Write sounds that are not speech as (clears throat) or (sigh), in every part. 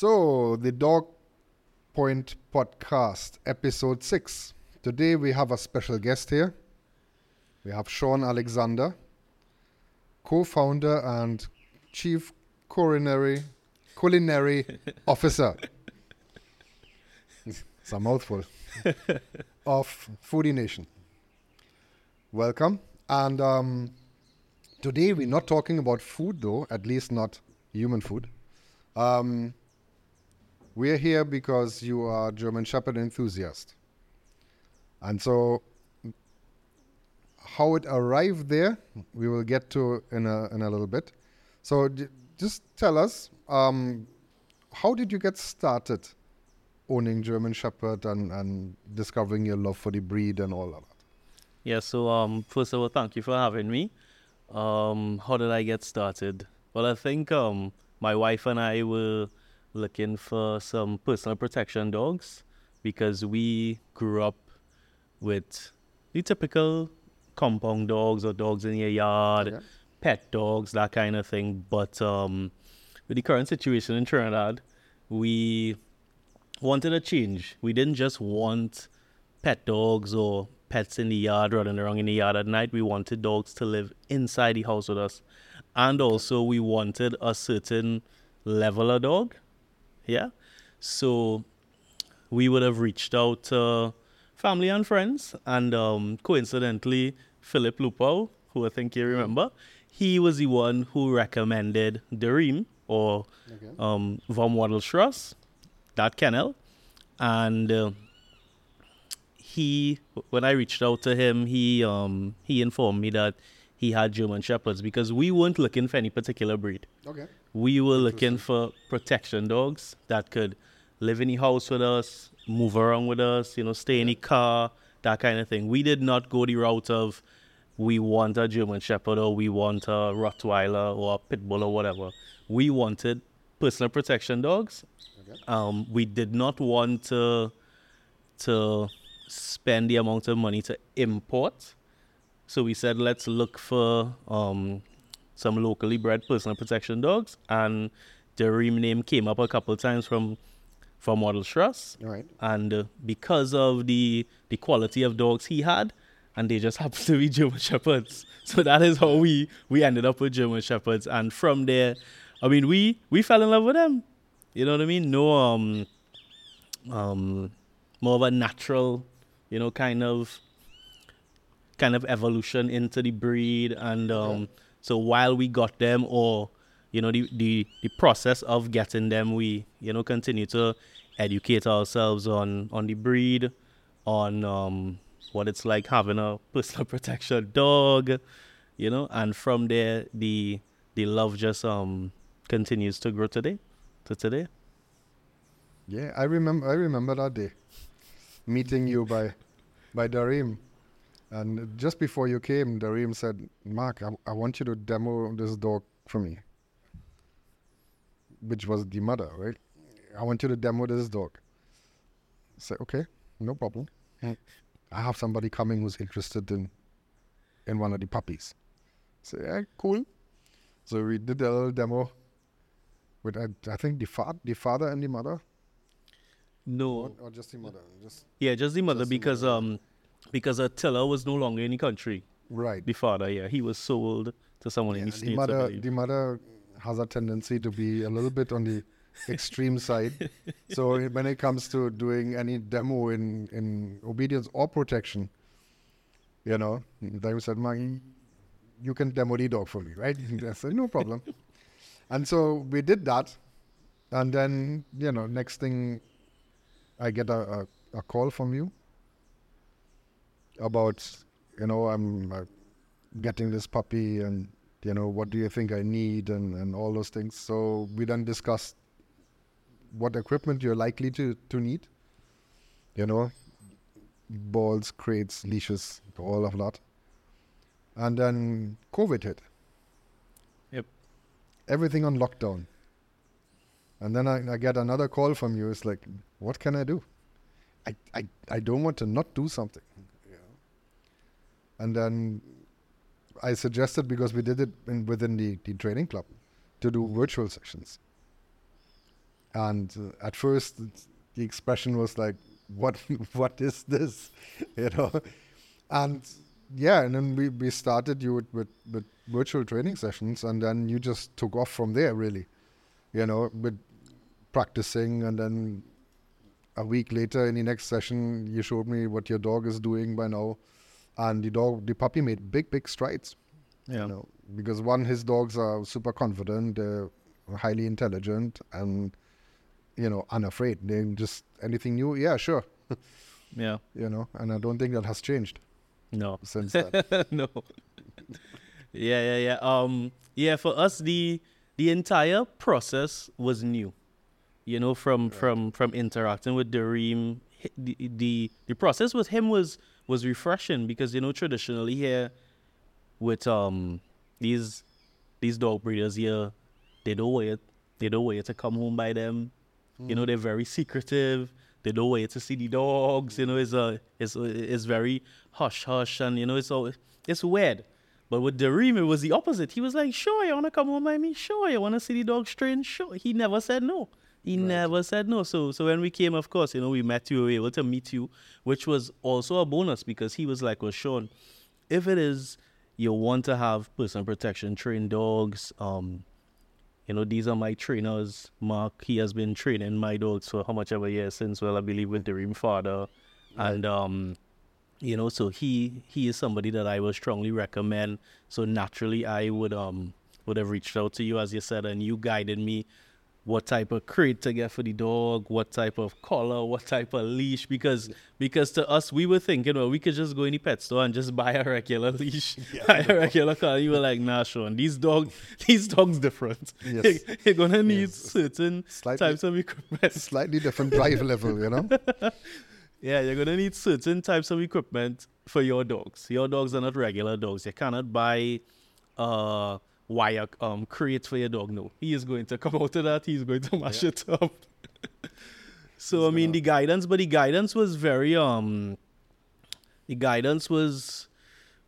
So, the Dog Point Podcast, episode 6. Today we have a special guest here. We have Shaun Alexander, co founder and chief culinary, culinary (laughs) officer. It's a mouthful. (laughs) of Foodie Nation. Welcome. And um, today we're not talking about food, though, at least not human food. Um, we're here because you are German Shepherd enthusiast. And so, how it arrived there, we will get to in a, in a little bit. So, just tell us, um, how did you get started owning German Shepherd and, and discovering your love for the breed and all of that? Yeah, so um, first of all, thank you for having me. Um, how did I get started? Well, I think um, my wife and I were looking for some personal protection dogs because we grew up with the typical compound dogs or dogs in your yard, Okay. pet dogs, that kind of thing. But um, with the current situation in Trinidad, we wanted a change. We didn't just want pet dogs or pets in the yard running around in the yard at night. We wanted dogs to live inside the house with us. And also, we wanted a certain level of dog. Yeah. So, we would have reached out to family and friends. And um, coincidentally, Philip Lupau, who I think you remember, he was the one who recommended Dareem or Okay. um, Vom Waddlestrass, that kennel. And uh, he, when I reached out to him, he um, he informed me that he had German Shepherds because we weren't looking for any particular breed. Okay. We were looking for protection dogs that could live in the house with us, move around with us, you know, stay in the car, that kind of thing. We did not go the route of we want a German Shepherd or we want a Rottweiler or a Pit Bull or whatever. We wanted personal protection dogs. Okay. Um, we did not want to to spend the amount of money to import. So we said, let's look for um, some locally bred personal protection dogs. And the Reem name came up a couple of times from from Model Strauss. All right. And uh, because of the the quality of dogs he had, and they just happened to be German Shepherds. So that is how we we ended up with German Shepherds. And from there, I mean, we we fell in love with them. You know what I mean? No um um more of a natural, you know, kind of kind of evolution into the breed and um so while we got them or you know the, the the process of getting them we you know continue to educate ourselves on on the breed on um what it's like having a personal (laughs) protection dog you know and from there the the love just um continues to grow today to today Yeah, I remember. I remember that day, meeting you by, by Dareem, and just before you came, Dareem said, "Mark, I, I want you to demo this dog for me." Which was the mother, right? I want you to demo this dog. I said, "Okay, no problem. I have somebody coming who's interested in, in one of the puppies." I said, "Yeah, cool." So we did a little demo. With I, I think the fa- the father and the mother. no Or, or just the mother? Just yeah just the mother Just the because mother. um because Attila was no longer in the country right. the father yeah he was sold to someone in Yeah, the the states mother, the mother has a tendency to be a little bit on the (laughs) extreme side. So when it comes to doing any demo in in obedience or protection, you know, they said, "Maggie, you can demo the dog for me, right?" (laughs) I said, "No problem." and so we did that, and then you know, next thing, I get a, a, a call from you about, you know, I'm uh, getting this puppy and you know what do you think i need and, and all those things. So we then discussed what equipment you're likely to, to need you know balls crates leashes all of that. And then covid hit. Yep. everything on lockdown. And then I, I get another call from you. It's like what can i do? I i, I don't want to not do something? And then I suggested because we did it in, within the, the training club to do virtual sessions. And uh, at first, the expression was like, "What? (laughs) what is this?" (laughs) you know. And yeah, and then we, we started you with, with with virtual training sessions, and then you just took off from there, really. You know, with practicing, and then a week later in the next session, you showed me what your dog is doing by now, and the dog, the puppy made big, big strides. Yeah. You know, because one, his dogs are super confident, they're highly intelligent, and you know, unafraid. They just anything new, yeah, sure. (laughs) Yeah. You know, and I don't think that has changed No. since (laughs) then. no. Yeah, yeah, yeah. Um, yeah. For us, the the entire process was new. You know, from from from interacting with Dareem, the the the process with him was was refreshing because you know traditionally here with um these these dog breeders here, they don't wait they don't wait to come home by them. You know, they're very secretive. They don't wait to see the dogs. You know, it's a it's it's very hush hush, and you know, it's all it's weird. But with Dareem, it was the opposite. He was like, "Sure, you wanna come home by me? Sure, you wanna see the dogs train? Sure." He never said no. He never said no. So so when we came, of course, you know, we met you, we were able to meet you, which was also a bonus because he was like, "Well, Shaun, if it is you want to have personal protection trained dogs, um, you know, these are my trainers. Mark, he has been training my dogs for how much ever years since, well, I believe with the Dream Father. And, um, you know, so he he is somebody that I would strongly recommend. So naturally, I would um would have reached out to you, as you said, and you guided me what type of crate to get for the dog, what type of collar, what type of leash, because because to us we were thinking, well, we could just go in the pet store and just (laughs) buy a regular leash, (laughs) buy a regular collar. You were like, nah, Shaun, these dog (laughs) these dogs different. Yes. You're gonna need Yes. certain Slightly- types of equipment. Slightly different drive level, you know. Yeah, you're gonna need certain types of equipment for your dogs. Your dogs are not regular dogs. You cannot buy uh wire um crate for your dog. No, he is going to come out of that. He's going to mash it up. (laughs) so I mean, the guidance, but the guidance was very um, the guidance was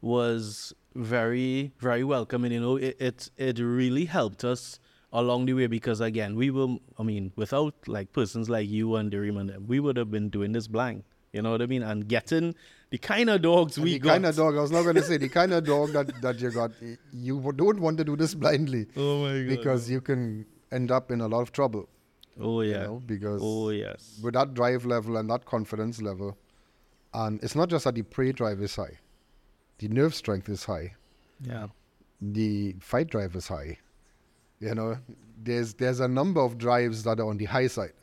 was very very welcoming. You know, it it, it really helped us along the way because again, we were. I mean, without like persons like you and Dareem and them, we would have been doing this blank. You know what I mean? And getting the kind of dogs we got. the got. kind of dog I was not going to say the (laughs) kind of dog that that you got. You don't want to do this blindly oh my god! because you can end up in a lot of trouble. oh You yeah. know, because oh yes. with that drive level and that confidence level, and it's not just that the prey drive is high, the nerve strength is high, Yeah. the fight drive is high. You know, there's there's a number of drives that are on the high side,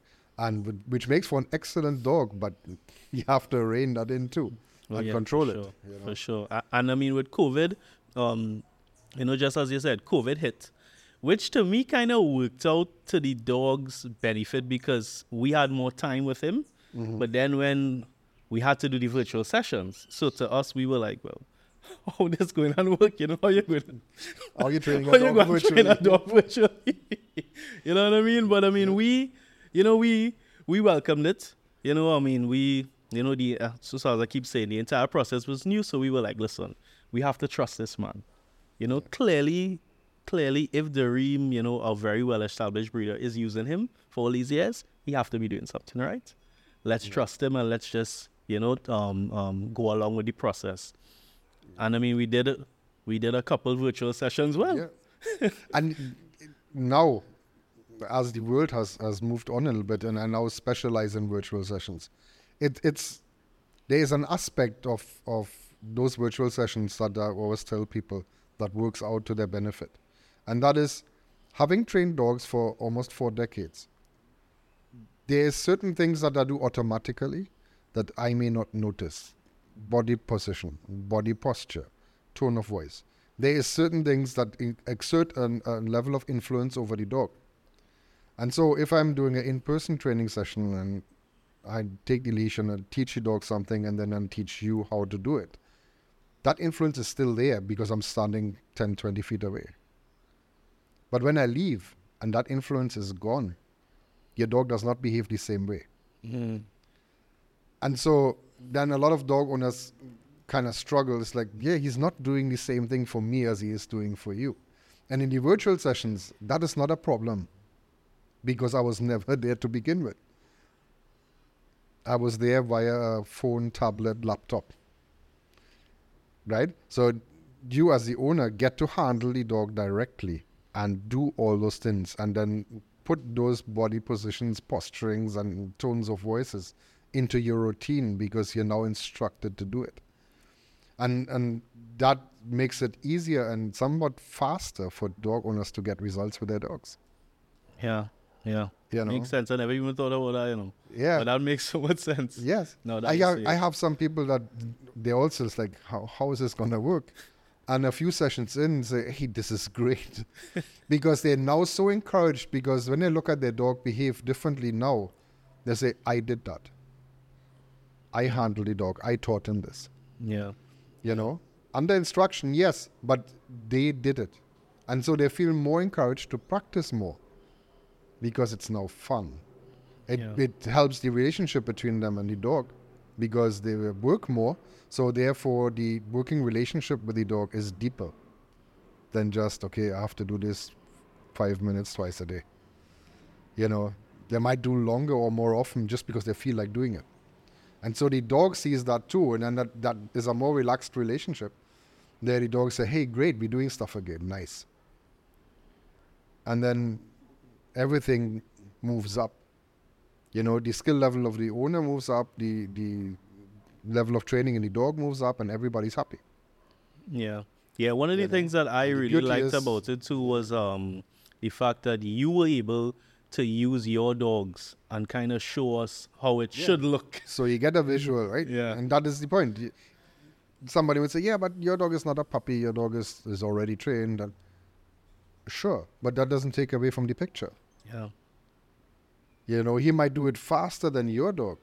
and which makes for an excellent dog, but you have to rein that in too Oh, and yeah, control for it. sure, you know. For sure. And I mean, with COVID, um, you know, just as you said, COVID hit, which to me kind of worked out to the dog's benefit because we had more time with him. Mm-hmm. But then when we had to do the virtual sessions, so to us, we were like, well, (laughs) how this going to work? You know, how you going to Are you training (laughs) how a you dog going to train a virtually? dog virtually? (laughs) you know what I mean? But I mean, we, you know, we we welcomed it. You know, I mean, we, you know, the uh, so, so as I keep saying, the entire process was new. So we were like, listen, we have to trust this man. You know, clearly, clearly, if the Dareem, you know, a very well established breeder is using him for all these years, he have to be doing something right. Let's trust him and let's just, you know, um, um, go along with the process. And I mean, we did it. We did a couple virtual sessions. Well, Yeah. and now, as the world has, has moved on a little bit, and I now specialize in virtual sessions, it, it's there is an aspect of of those virtual sessions that I always tell people that works out to their benefit, and that is having trained dogs for almost four decades. There is certain things that I do automatically that I may not notice. Body position, body posture, tone of voice. There is certain things that exert an, a level of influence over the dog. And so if I'm doing an in-person training session and I take the leash and I teach the dog something and then I teach you how to do it, that influence is still there because I'm standing 10, 20 feet away. But when I leave and that influence is gone, your dog does not behave the same way. mm, And so then a lot of dog owners kind of struggle. It's like, yeah, he's not doing the same thing for me as he is doing for you. And in the virtual sessions, that is not a problem. because I was never there to begin with. I was there via a phone, tablet, laptop. Right? So you as the owner get to handle the dog directly and do all those things and then put those body positions, posturings and tones of voices into your routine because you're now instructed to do it. And and that makes it easier and somewhat faster for dog owners to get results with their dogs. Yeah, yeah. You know? Makes sense. I never even thought about that, you know. Yeah. But that makes (laughs) so much sense. Yes. No, I have. I have some people that they also is like, how, how is this going to work? And a few sessions in, say, hey, this is great. (laughs) because they're now so encouraged because when they look at their dog behave differently now, they say, I did that. I handled the dog. I taught him this. Yeah. You know, under instruction, yes, but they did it. And so they feel more encouraged to practice more because it's now fun. It, Yeah. it helps the relationship between them and the dog because they work more. So therefore, the working relationship with the dog is deeper than just okay. I have to do this five minutes twice a day. You know, they might do longer or more often just because they feel like doing it. And so the dog sees that too, and then that, that is a more relaxed relationship. There, the dog say, "Hey, great, we're doing stuff again. Nice." And then everything moves up. You know, the skill level of the owner moves up, the the level of training in the dog moves up, and everybody's happy. Yeah. Yeah, one of the You know, things that I really liked about it too was um the fact that you were able to use your dogs and kind of show us how it Yeah. should look. (laughs) So you get a visual, right? Yeah. And that is the point. Somebody would say, "Yeah, but your dog is not a puppy. Your dog is is already trained." And sure, but that doesn't take away from the picture. Yeah. You know, he might do it faster than your dog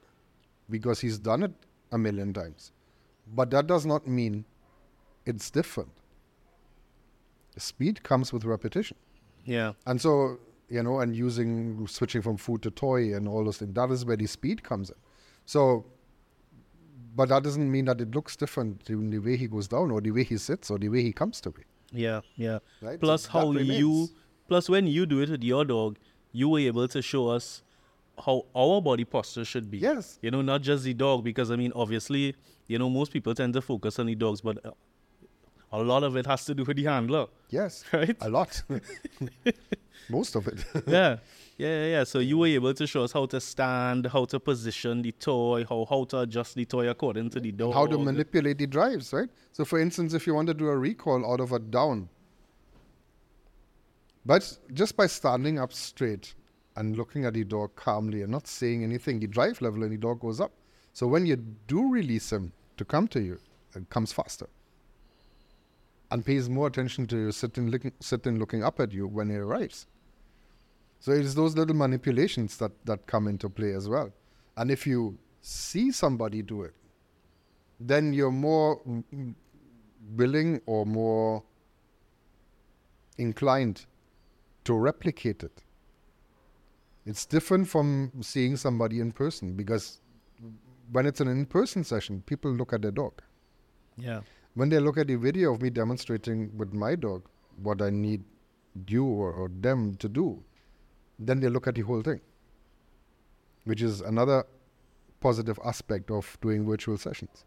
because he's done it a million times. But that does not mean it's different. Speed comes with repetition. Yeah. And so, you know, and using switching from food to toy and all those things, that is where the speed comes in. So, but that doesn't mean that it looks different in the way he goes down or the way he sits or the way he comes to me. Yeah. Yeah. Right? Plus So how you plus when you do it with your dog, you were able to show us how our body posture should be. Yes. You know, not just the dog, because I mean, obviously, you know, most people tend to focus on the dogs, but uh, a lot of it has to do with the handler, Yes. (laughs) right? A lot. (laughs) Most of it. (laughs) yeah. Yeah, yeah, yeah. So you were able to show us how to stand, how to position the toy, how how to adjust the toy according to the dog. how to manipulate the drives, right? So, for instance, if you want to do a recall out of a down, but just by standing up straight and looking at the dog calmly and not saying anything, the drive level in the dog goes up. So, when you do release him to come to you, it comes faster and pays more attention to you sitting, looking, sitting looking up at you when he arrives. So, it is those little manipulations that, that come into play as well. And if you see somebody do it, then you're more willing or more inclined to replicate it. It's different from seeing somebody in person because when it's an in person session, people look at their dog. Yeah. When they look at the video of me demonstrating with my dog what I need you or, or them to do, then they look at the whole thing, which is another positive aspect of doing virtual sessions.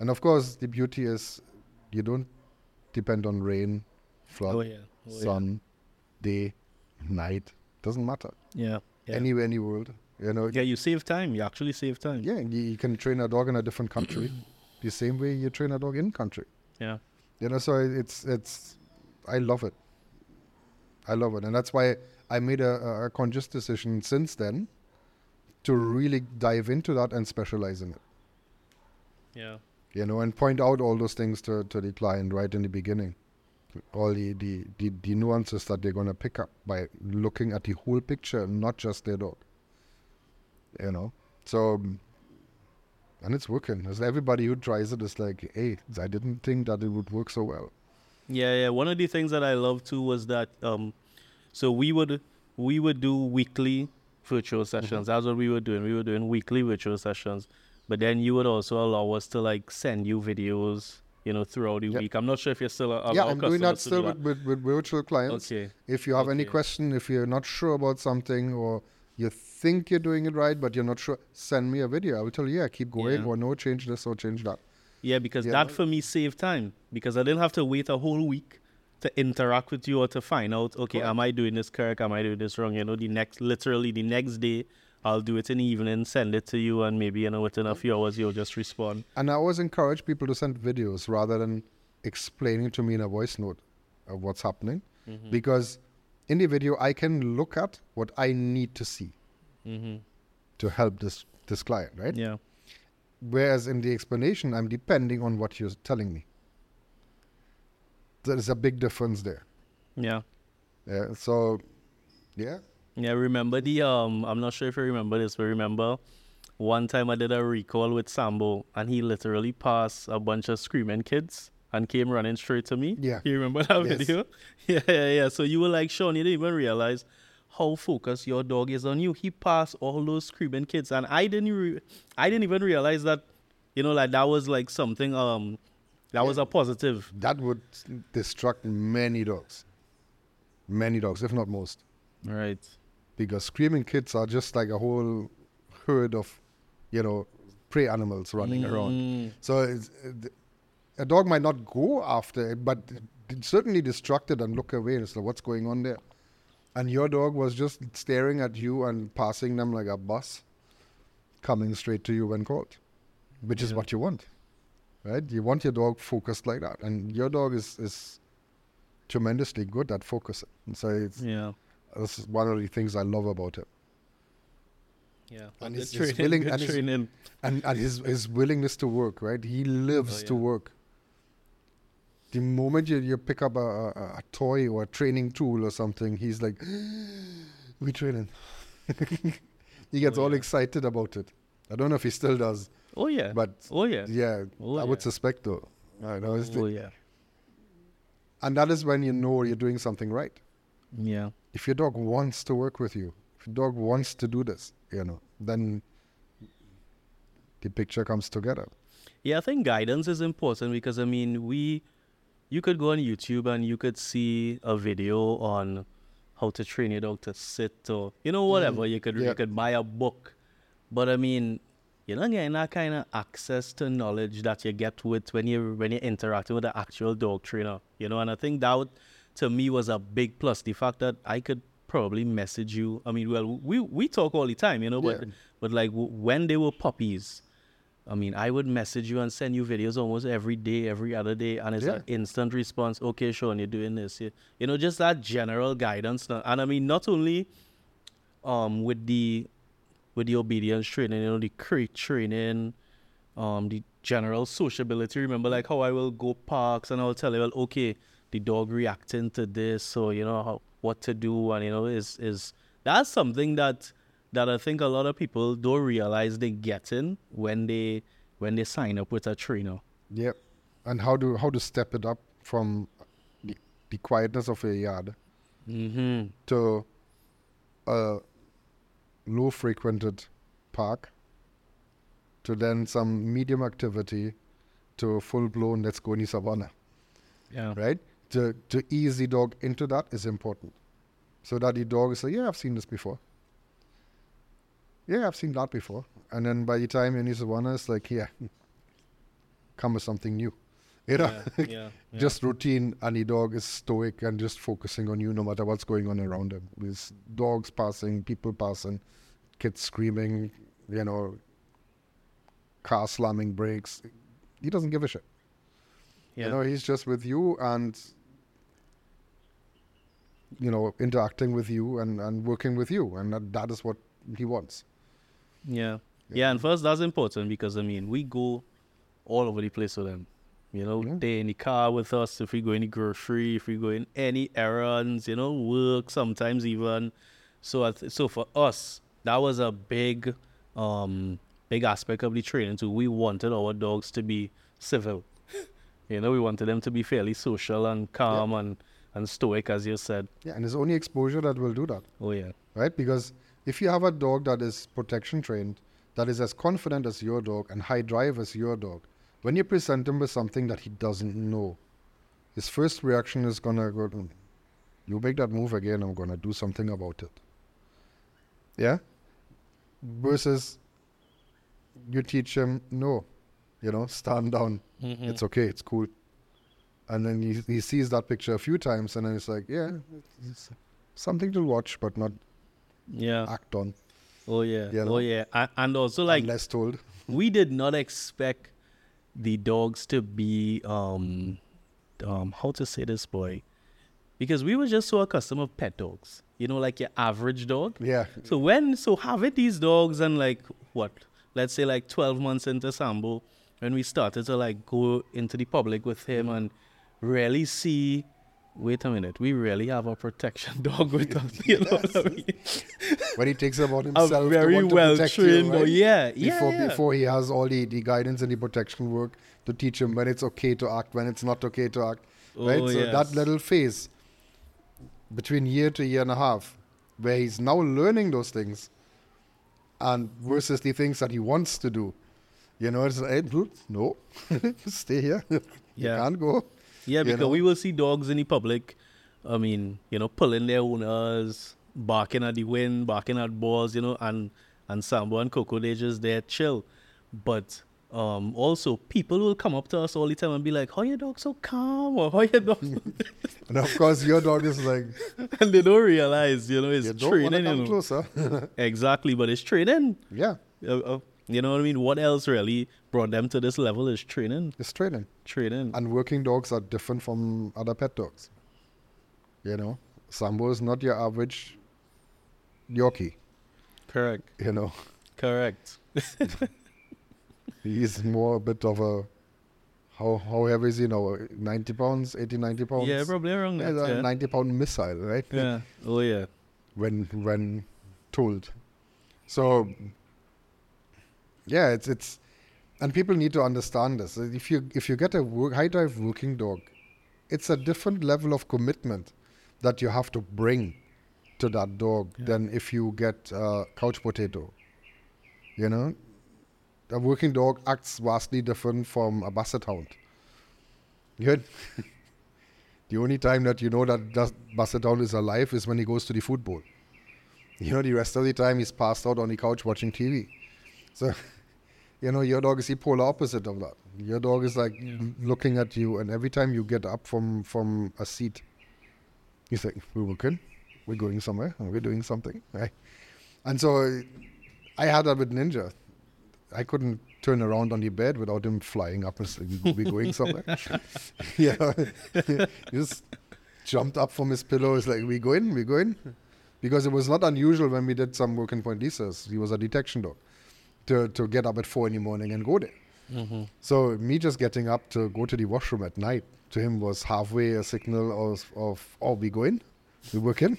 And of course, the beauty is you don't depend on rain, flood, Oh yeah. Oh, yeah. sun, day, night. Doesn't matter. Yeah. Yeah. Anywhere in the world, you know. yeah, you save time. You actually save time. Yeah, you, you can train a dog in a different country, the same way you train a dog in country. Yeah. You know, so it's it's, I love it. I love it, and that's why I made a, a- conscious decision since then to really dive into that and specialize in it. Yeah. You know, and point out all those things to, to the client right in the beginning. All the, the, the, the nuances that they're going to pick up by looking at the whole picture, not just their dog. You know, so and it's working. As everybody who tries it is like, hey, I didn't think that it would work so well. Yeah, yeah. One of the things that I love too was that um so we would we would do weekly virtual sessions. That's what we were doing. We were doing weekly virtual sessions. But then you would also allow us to like send you videos, you know, throughout the Yep. week. I'm not sure if you're still a, yeah, I'm doing that still do with, with, with virtual clients. Okay. If you have any Okay. question, if you're not sure about something or you think you're doing it right, but you're not sure, send me a video. I will tell you, yeah, keep going Yeah. or no, change this or change that. Yeah, because Yeah. that for me saved time because I didn't have to wait a whole week to interact with you or to find out, okay, am I doing this correct? Am I doing this wrong? You know, the next, literally the next day, I'll do it in the evening, send it to you, and maybe, you know, within a few hours, you'll just respond. And I always encourage people to send videos rather than explaining to me in a voice note of what's happening. Mm-hmm. Because in the video, I can look at what I need to see hmm to help this, this client, right? Yeah. Whereas in the explanation, I'm depending on what you're telling me. There is a big difference there. Yeah. Yeah. So, yeah. Yeah, remember the um I'm not sure if you remember this, but remember one time I did a recall with Sambo and he literally passed a bunch of screaming kids and came running straight to me. Yeah. You remember that Yes. video? (laughs) Yeah, yeah, yeah. So you were like, Shaun, you didn't even realize how focused your dog is on you. He passed all those screaming kids and I didn't re- I didn't even realize that, you know, like that was like something um that was a positive. That would distract many dogs. Many dogs, if not most. Right. because screaming kids are just like a whole herd of, you know, prey animals running around. Mm, So it's, uh, a dog might not go after it, but certainly distracted and look away. It's like, what's going on there? And your dog was just staring at you and passing them like a bus, coming straight to you when called, which is what you want, right? You want your dog focused like that, and your dog is is tremendously good at focusing. And so it's, Yeah. this is one of the things I love about him. Yeah. And his- his training, willing- and his- and and his his willingness to work, right? He lives Oh, to work. The moment you, you pick up a, a, a toy or a training tool or something, he's like, "We training." (laughs) he gets Oh, all yeah. excited about it. I don't know if he still does, Oh yeah. but oh yeah. yeah, Oh, I would yeah. suspect though. I know, it's oh, the- Oh yeah. and that is when you know you're doing something right. Yeah. If your dog wants to work with you, if your dog wants to do this, you know, then the picture comes together. Yeah, I think guidance is important because I mean, we, you could go on YouTube and you could see a video on how to train your dog to sit or you know whatever. Mm, you could yeah. you could buy a book, but I mean, you're not getting that kind of access to knowledge that you get with when you when you're interacting with the actual dog trainer. You know, and I think that would, to me was a big plus. The fact that I could probably message you. I mean, well, we we talk all the time, you know, but Yeah. but like w- when they were puppies. I mean, I would message you and send you videos almost every day, every other day, and it's Yeah. an instant response. Okay, Shaun, you're doing this. You, you know, just that general guidance. And I mean, not only um with the with the obedience training, you know, the crate training, um, the general sociability. Remember, like how I will go parks and I'll tell you, well, okay, the dog reacting to this, so you know how what to do, and you know, is is that's something that that I think a lot of people don't realize they get in when they when they sign up with a trainer. Yep. And how to how to step it up from the, the quietness of a yard Mm-hmm. to a low frequented park to then some medium activity to full blown let's go in the savannah. Yeah. Right? To to ease the dog into that is important. So that the dog is like, Yeah, I've seen this before. Yeah, I've seen that before. And then by the time the savannah it's like, yeah, come with something new. You know? Yeah, yeah, (laughs) yeah. just routine the dog is stoic and just focusing on you no matter what's going on around him with dogs passing people passing kids screaming you know car slamming brakes he doesn't give a shit yeah. you know he's just with you and you know interacting with you and, and working with you and that, that is what he wants Yeah. Yeah, and first that's important because I mean we go all over the place with them. You know, Yeah. they in the car with us if we go in the grocery, if we go in any errands, you know, work sometimes even. So th- so for us, that was a big um big aspect of the training too. We wanted our dogs to be civil. (laughs) you know, we wanted them to be fairly social and calm and and stoic as you said. yeah and it's only exposure that will do that Oh yeah. right? Because if you have a dog that is protection trained, that is as confident as your dog and high drive as your dog, when you present him with something that he doesn't know, his first reaction is gonna go, "Mm, "You make that move again, I'm gonna do something about it." Yeah. Versus, you teach him, "No, you know, stand down. Mhm. It's okay. It's cool." And then he he sees that picture a few times, and then it's like, "Yeah, it's something to watch, but not yeah. act on." Oh yeah. you know? Oh yeah. A- And also like unless told. we did not expect the dogs to be um um how to say this boy because we were just so accustomed of pet dogs you know like your average dog Yeah. so when so having these dogs and like what let's say like 12 months into sambo when we started to like go into the public with him and really see wait a minute we really have a protection (laughs) dog with us you know what I mean? (laughs) when he takes about a himself to very well you, trained dog right? yeah yeah, before yeah. before he has all the, the guidance and the protection work to teach him when it's okay to act, when it's not okay to act. Oh, right? Oh, so yes. that little phase between year to year and a half, where he's now learning those things, and versus the things that he wants to do. You know, it's like, no, (laughs) stay here. you Yeah. can't go. Yeah, you because know? we will see dogs in the public. I mean, you know, pulling their owners, barking at the wind, barking at balls, you know, and and Sambo and Coco they just there chill. But um also people will come up to us all the time and be like, How your dog so calm or how your dog (laughs) And of course, your dog is like, (laughs) and they don't realize, you know, it's you don't want to training, you know. closer. (laughs) Exactly, but it's training. yeah, Uh, uh, you know what I mean? What else really brought them to this level is training. it's training. Training. And working dogs are different from other pet dogs. You know, Sambo is not your average Yorkie. Correct. You know, Correct. he's more a bit of a how how heavy is he now? Ninety pounds, 80, 90 pounds. Yeah, probably around Yeah, that. Yeah. ninety pound missile, right? yeah. Oh yeah. When when told. So yeah, it's it's and people need to understand this. If you if you get a work, high drive working dog, it's a different level of commitment that you have to bring to that dog Yeah. than if you get uh, couch potato. You know, a working dog acts vastly different from a basset hound. Good. (laughs) the only time that you know that that basset hound is alive is when he goes to the food bowl. You know, the rest of the time he's passed out on the couch watching TV. So, (laughs) you know, your dog is the polar opposite of that. Your dog is like Yeah. looking at you, and every time you get up from from a seat, you think, "We're working, we're going somewhere, and we're doing something." Right? And so, I had that with Ninja. I couldn't turn around on the bed without him flying up and saying, "We're going somewhere?" (laughs) (laughs) yeah, (laughs) he just jumped up from his pillow. It's like, "We're going? we're going?" Because it was not unusual when we did some working point Lisas. He was a detection dog to to get up at four in the morning and go there. Mm-hmm. So me just getting up to go to the washroom at night to him was halfway a signal of, of oh, we going? We working?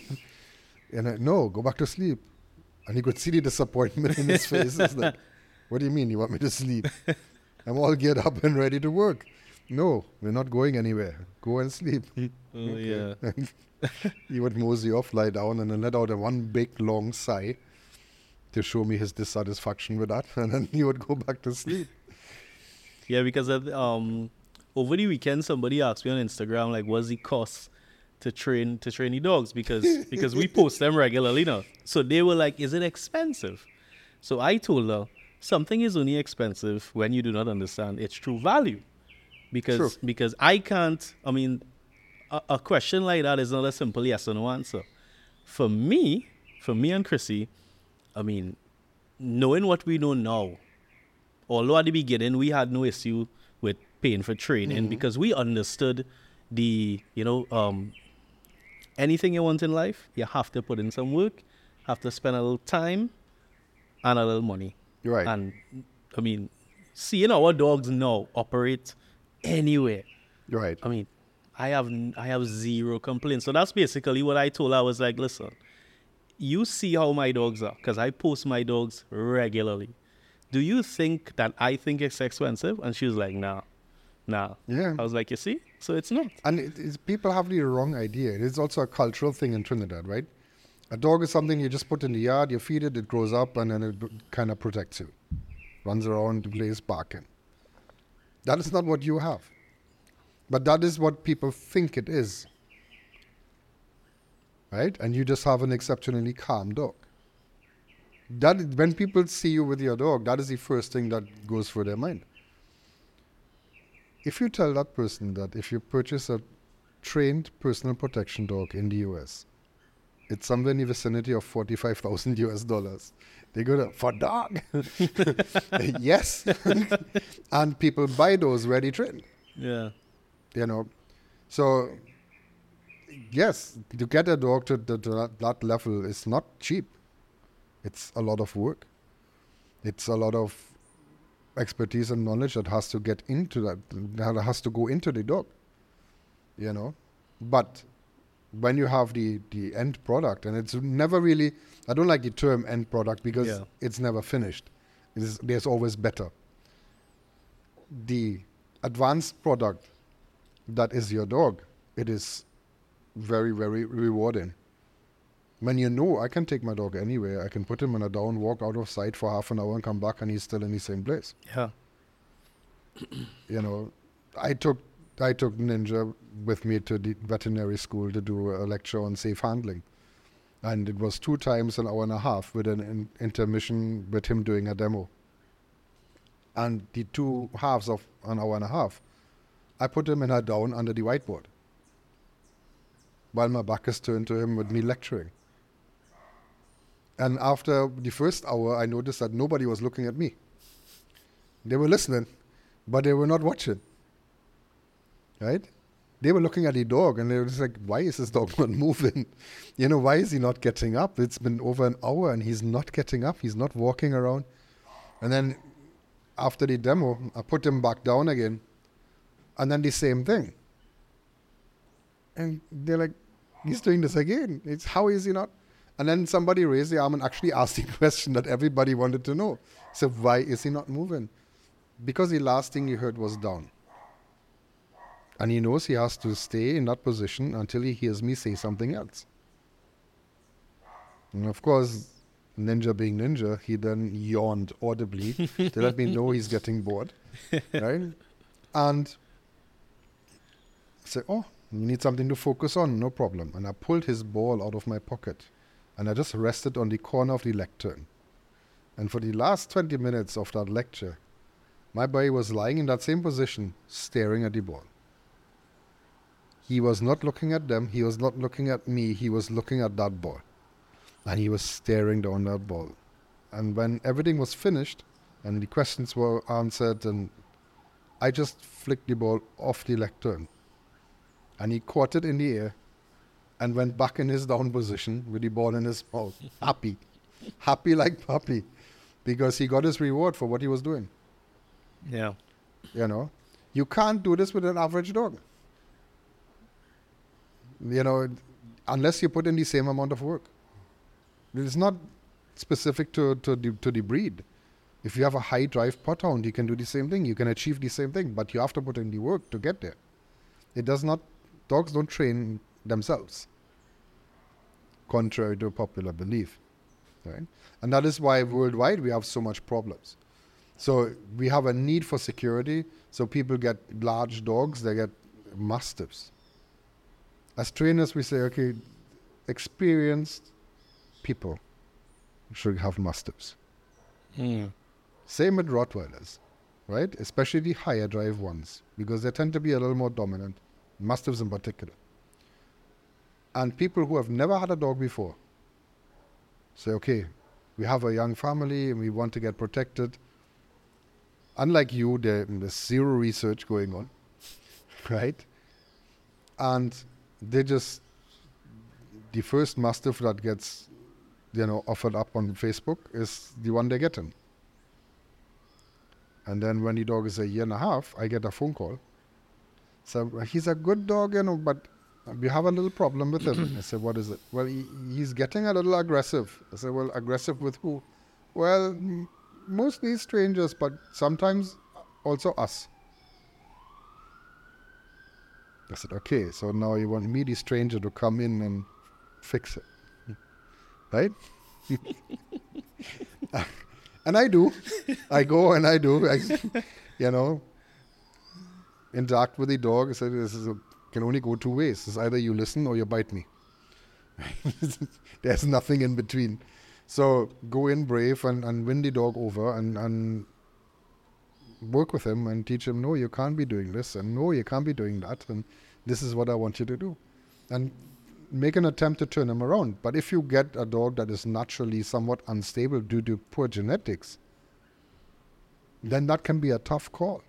And I, no, go back to sleep. And he could see the disappointment in his face. It's like, (laughs) what do you mean you want me to sleep? (laughs) I'm all geared up and ready to work. No, we're not going anywhere. Go and sleep. (laughs) Oh yeah. he would mosey off, lie down, and then let out a one big long sigh to show me his dissatisfaction with that. (laughs) And then he would go back to sleep. Yeah, because um, over the weekend somebody asked me on Instagram like, what's the cost to train to train the dogs? Because (laughs) because we post them regularly now. So they were like, is it expensive? So I told her something is only expensive when you do not understand its true value. Because True. because I can't. I mean, a, a question like that is not a simple yes or no answer. For me, for me and Chrissy, I mean, knowing what we know now, although at the beginning we had no issue with paying for training because we understood the you know um anything you want in life you have to put in some work have to spend a little time and a little money You're right. and i mean seeing our dogs now operate anywhere right. I mean, I have I have zero complaints. So that's basically what I told her. I was like, listen, you see how my dogs are, because I post my dogs regularly. Do you think that I think it's expensive? And she was like, nah, nah. Yeah. I was like, you see? So it's not. And it is, people have the wrong idea. It is also a cultural thing in Trinidad, right? A dog is something you just put in the yard, you feed it, it grows up, and then it kind of protects you. Runs around, plays barking. That is not what you have. But that is what people think it is. Right? And you just have an exceptionally calm dog. That when people see you with your dog, that is the first thing that goes through their mind. If you tell that person that if you purchase a trained personal protection dog in the US, it's somewhere in the vicinity of 45,000 US dollars. They go to, for dog? (laughs) yes. (laughs) and people buy those ready trained. Yeah. You know, so yes, to get a dog to, to, to that, that level is not cheap. It's a lot of work. It's a lot of expertise and knowledge that has to get into that, that has to go into the dog. You know, but when you have the the end product, and it's never really, I don't like the term end product because Yeah. it's never finished. It is, there's always better. The advanced product that is your dog, it is very, very rewarding. When you know I can take my dog anywhere, I can put him on a down, walk out of sight for half an hour and come back and he's still in the same place. Yeah. (clears throat) You know, I took I took Ninja with me to the veterinary school to do a lecture on safe handling. And it was two times an hour and a half with an in- intermission with him doing a demo. And the two halves of an hour and a half, I put him in a down under the whiteboard while my back is turned to him with me lecturing. And after the first hour, I noticed that nobody was looking at me. They were listening, but they were not watching. Right? They were looking at the dog and they were just like, why is this dog (laughs) not moving? You know, why is he not getting up? It's been over an hour and he's not getting up. He's not walking around. And then after the demo, I put him back down again. And then the same thing. And they're like, he's doing this again. It's how is he not? And then somebody raised the arm and actually asked the (laughs) question that everybody wanted to know. So why is he not moving? Because the last thing he heard was down. And he knows he has to stay in that position until he hears me say something else. And of course, Ninja being Ninja, he then yawned audibly (laughs) to let me know he's getting bored. right? And I said, Oh, you need something to focus on, no problem. And I pulled his ball out of my pocket and I just rested on the corner of the lectern. And for the last 20 minutes of that lecture, my boy was lying in that same position, staring at the ball. He was not looking at them, he was not looking at me, he was looking at that ball. And he was staring down that ball. And when everything was finished and the questions were answered, and I just flicked the ball off the lectern. And he caught it in the air and went back in his down position with the ball in his mouth, (laughs) happy. Happy like puppy. Because he got his reward for what he was doing. Yeah. You know, you can't do this with an average dog. You know, unless you put in the same amount of work. It is not specific to, to, the, to the breed. If you have a high drive pot hound, you can do the same thing. You can achieve the same thing, but you have to put in the work to get there. It does not, dogs don't train themselves, contrary to popular belief. Right? And that is why worldwide we have so much problems. So we have a need for security. So people get large dogs, they get mastiffs. As trainers, we say, okay, experienced people should have mastiffs. Mm. Same with Rottweilers, right? Especially the higher drive ones, because they tend to be a little more dominant, mastiffs in particular. And people who have never had a dog before say, okay, we have a young family and we want to get protected. Unlike you, there, there's zero research going on, (laughs) right? And they just, the first mastiff that gets, you know, offered up on Facebook is the one they're getting. And then when the dog is a year and a half, I get a phone call. So he's a good dog, you know, but we have a little problem with him. I said, what is it? Well, he, he's getting a little aggressive. I said, well, aggressive with who? Well, mostly strangers, but sometimes also us. I said, okay, so now you want me, the stranger, to come in and fix it. Right? (laughs) and I do. I go and I do. I, (laughs) you know, interact with the dog, I said this is a, can only go two ways. It's either you listen or you bite me. (laughs) There's nothing in between. So go in brave and, and win the dog over and, and work with him and teach him, no, you can't be doing this, and no, you can't be doing that, and this is what I want you to do. And make an attempt to turn him around. But if you get a dog that is naturally somewhat unstable due to poor genetics, then that can be a tough call.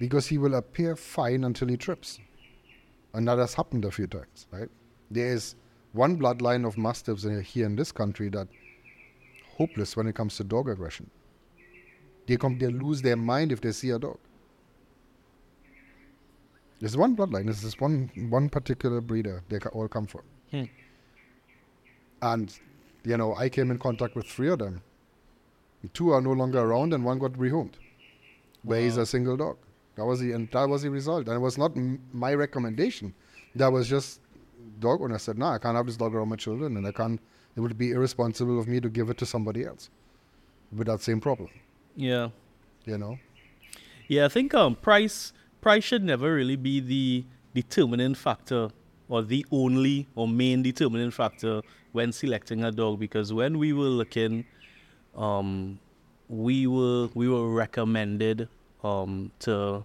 Because he will appear fine until he trips. And that has happened a few times, right? There is one bloodline of mastiffs here in this country that hopeless when it comes to dog aggression. They come, they lose their mind if they see a dog. There's one bloodline. There's This is one one particular breeder. They all come from. Hmm. And you know, I came in contact with three of them. Two are no longer around, and one got rehomed. Wow. Where he's a single dog. That was the and that was the result. And it was not m- my recommendation. That was just dog owner said, "No, I can't have this dog around my children, and I can't. It would be irresponsible of me to give it to somebody else with that same problem." Yeah. You know. Yeah, I think um price price should never really be the determining factor or the only or main determining factor when selecting a dog because when we were looking um we were we were recommended um to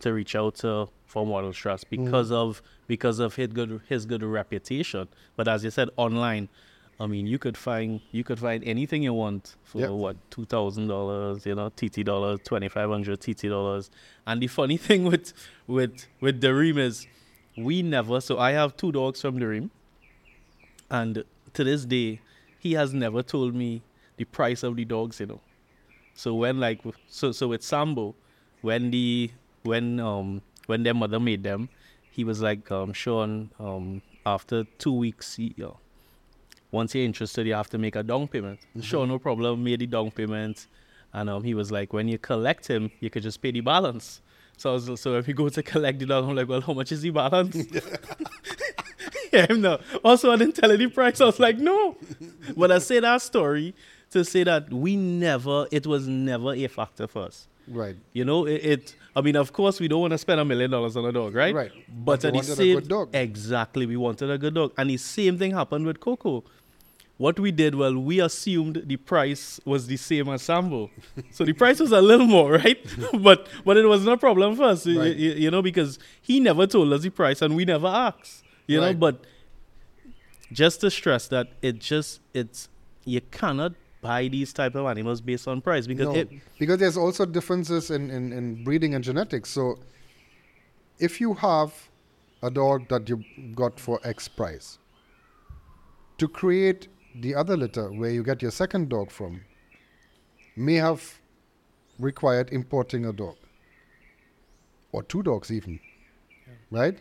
to reach out to for Model Trust because mm. of because of his good his good reputation. But as you said, online, I mean, you could find you could find anything you want for yep. what two thousand dollars, you know, TT dollars, twenty five hundred TT dollars. And the funny (laughs) thing with with with Dareem is, we never. So I have two dogs from Dareem, and to this day, he has never told me the price of the dogs. You know, so when like so so with Sambo, when the when um when their mother made them, he was like, um, Shaun, um, after two weeks, he, uh, once you're interested, you have to make a down payment. Mm-hmm. Sure, no problem. Made the down payment, and um, he was like, when you collect him, you could just pay the balance. So I was, so if you go to collect the dog, I'm like, well, how much is the balance? (laughs) yeah, no. Also, I didn't tell any price. I was like, no. But I say that story to say that we never, it was never a factor for us. Right. You know, it, it, I mean, of course, we don't want to spend a million dollars on a dog, right? Right. But, but at the same, exactly, we wanted a good dog, and the same thing happened with Coco. What we did, well, we assumed the price was the same as Sambo, so the price was a little more, (laughs) right? (laughs) but but it was no problem for us, right. you, you, know, because he never told us the price, and we never asked, you right. know. But just to stress that it just it's you cannot buy these type of animals based on price because no, it, because there's also differences in, in, in breeding and genetics. So if you have a dog that you got for X price, to create the other litter where you get your second dog from may have required importing a dog or two dogs even yeah. right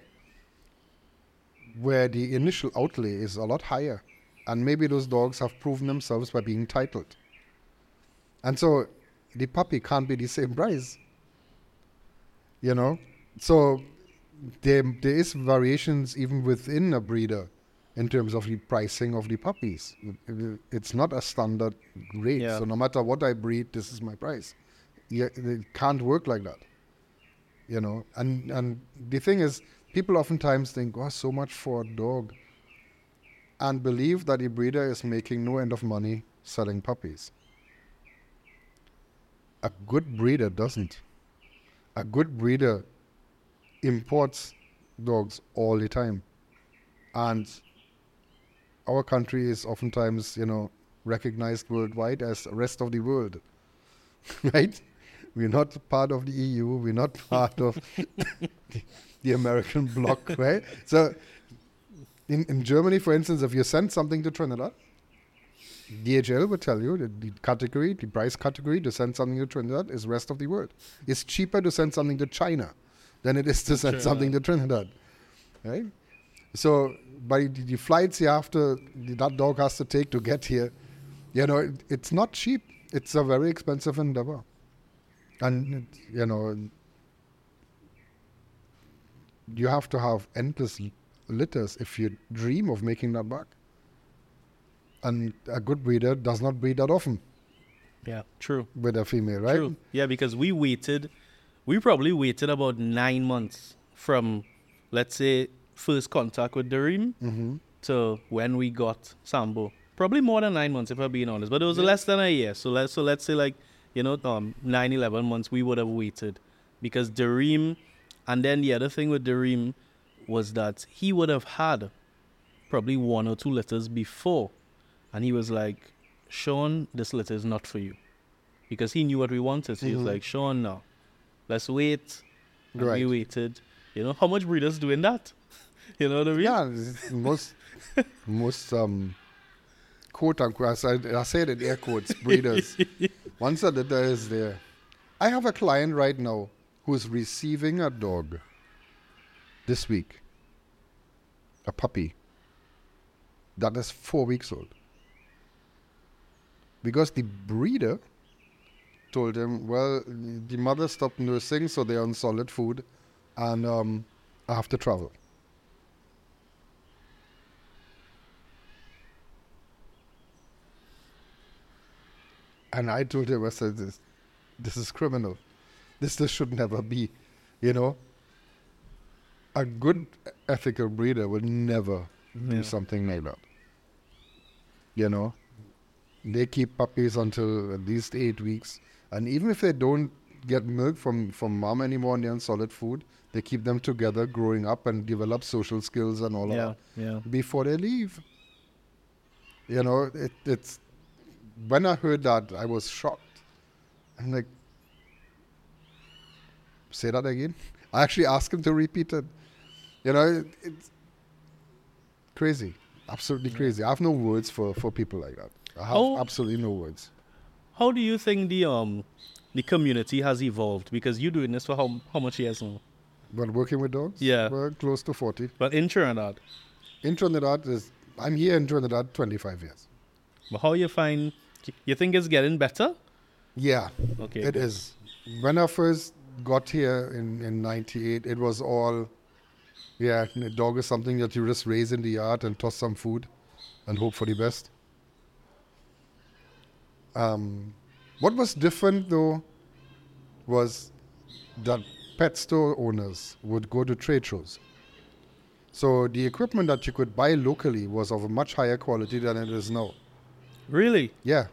where the initial outlay is a lot higher and maybe those dogs have proven themselves by being titled. And so the puppy can't be the same price. You know? So there, there is variations even within a breeder in terms of the pricing of the puppies. It's not a standard rate. Yeah. So no matter what I breed, this is my price. Yeah, it can't work like that. You know, and and the thing is, people oftentimes think, "Oh, so much for a dog." And believe that the breeder is making no end of money selling puppies. A good breeder doesn't. A good breeder imports dogs all the time. And our country is oftentimes, you know, recognized worldwide as the rest of the world. (laughs) right? We're not part of the EU, we're not part of (laughs) the, the American bloc, (laughs) right? So in, in Germany, for instance, if you send something to Trinidad, DHL would tell you that the category, the price category to send something to Trinidad is rest of the world. It's cheaper to send something to China than it is to send something to Trinidad. Right? So by the, the flights you have to, that dog has to take to get here, you know, it, it's not cheap. It's a very expensive endeavor. And, it, you know, you have to have endless litters if you dream of making that back. And a good breeder does not breed that often. Yeah, true. With a female, right? True. Yeah, because we waited, we probably waited about nine months from, let's say, first contact with Dareem Mm-hmm. to when we got Sambo. Probably more than nine months, if I'm being honest. But it was less than a year. So let's so let's say like you know um nine eleven months we would have waited because Dareem, and then the other thing with Dareem was that he would have had probably one or two letters before, and he was like, Shaun, this letter is not for you, because he knew what we wanted. So he was Mhm. like, Shaun, no, let's wait. And We waited. You know how much breeders doing that? (laughs) you know what I mean? Yeah, most (laughs) most um quote unquote. I said, I said in air quotes, breeders. (laughs) Once a litter is there. I have a client right now who's receiving a dog this week, a puppy that is four weeks old. Because the breeder told him, well, the mother stopped nursing, so they're on solid food, and um, I have to travel. And I told him, I said, this, this is criminal. This, this should never be. You know, a good ethical breeder would never do something like that. You know, they keep puppies until at least eight weeks, and even if they don't get milk from from mom anymore and they're on solid food, they keep them together, growing up and develop social skills and all of that yeah. before they leave. You know, it, it's when I heard that, I was shocked. I'm like, say that again. I actually asked him to repeat it. You know, it's crazy, absolutely crazy. I have no words for for people like that. I have Oh. absolutely no words. How do you think the um the community has evolved? Because you're doing this for how how much years now? But working with dogs, Yeah. we're close to forty. But in Trinidad, In Trinidad is I'm here in Trinidad 25 years. but how you find? You think it's getting better? Yeah, Okay. It is. When I first got here in, in 98, it was all, yeah, a dog is something that you just raise in the yard and toss some food and hope for the best. Um, what was different though was that pet store owners would go to trade shows. So the equipment that you could buy locally was of a much higher quality than it is now. Really? Yeah.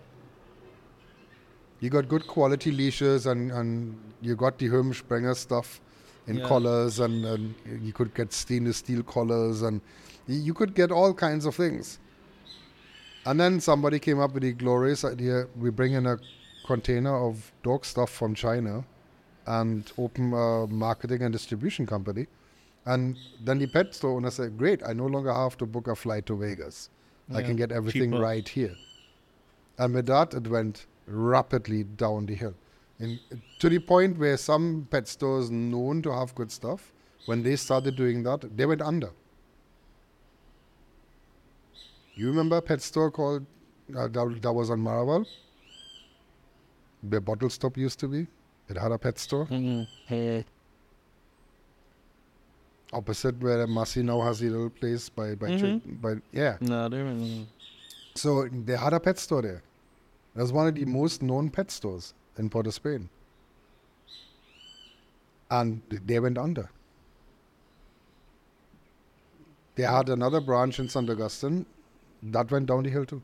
You got good quality leashes and, and you got the Herm Sprenger stuff in Yeah. collars and, and you could get stainless steel collars and you could get all kinds of things. And then somebody came up with the glorious idea we bring in a container of dog stuff from China and open a marketing and distribution company. And then the pet store owner said, Great, I no longer have to book a flight to Vegas. I can get everything cheaper. right here. And with that, it went rapidly down the hill. And to the point where some pet stores known to have good stuff, when they started doing that, they went under. You remember a pet store called uh, that, that was on Maraval? Where Bottle Stop used to be? It had a pet store Mm-mm. opposite where Massy now has a little place by by, Tra- by yeah. No, they don't. So they had a pet store there. It was one of the most known pet stores in Port of Spain. And they went under. They had another branch in St. Augustine that went down the hill too.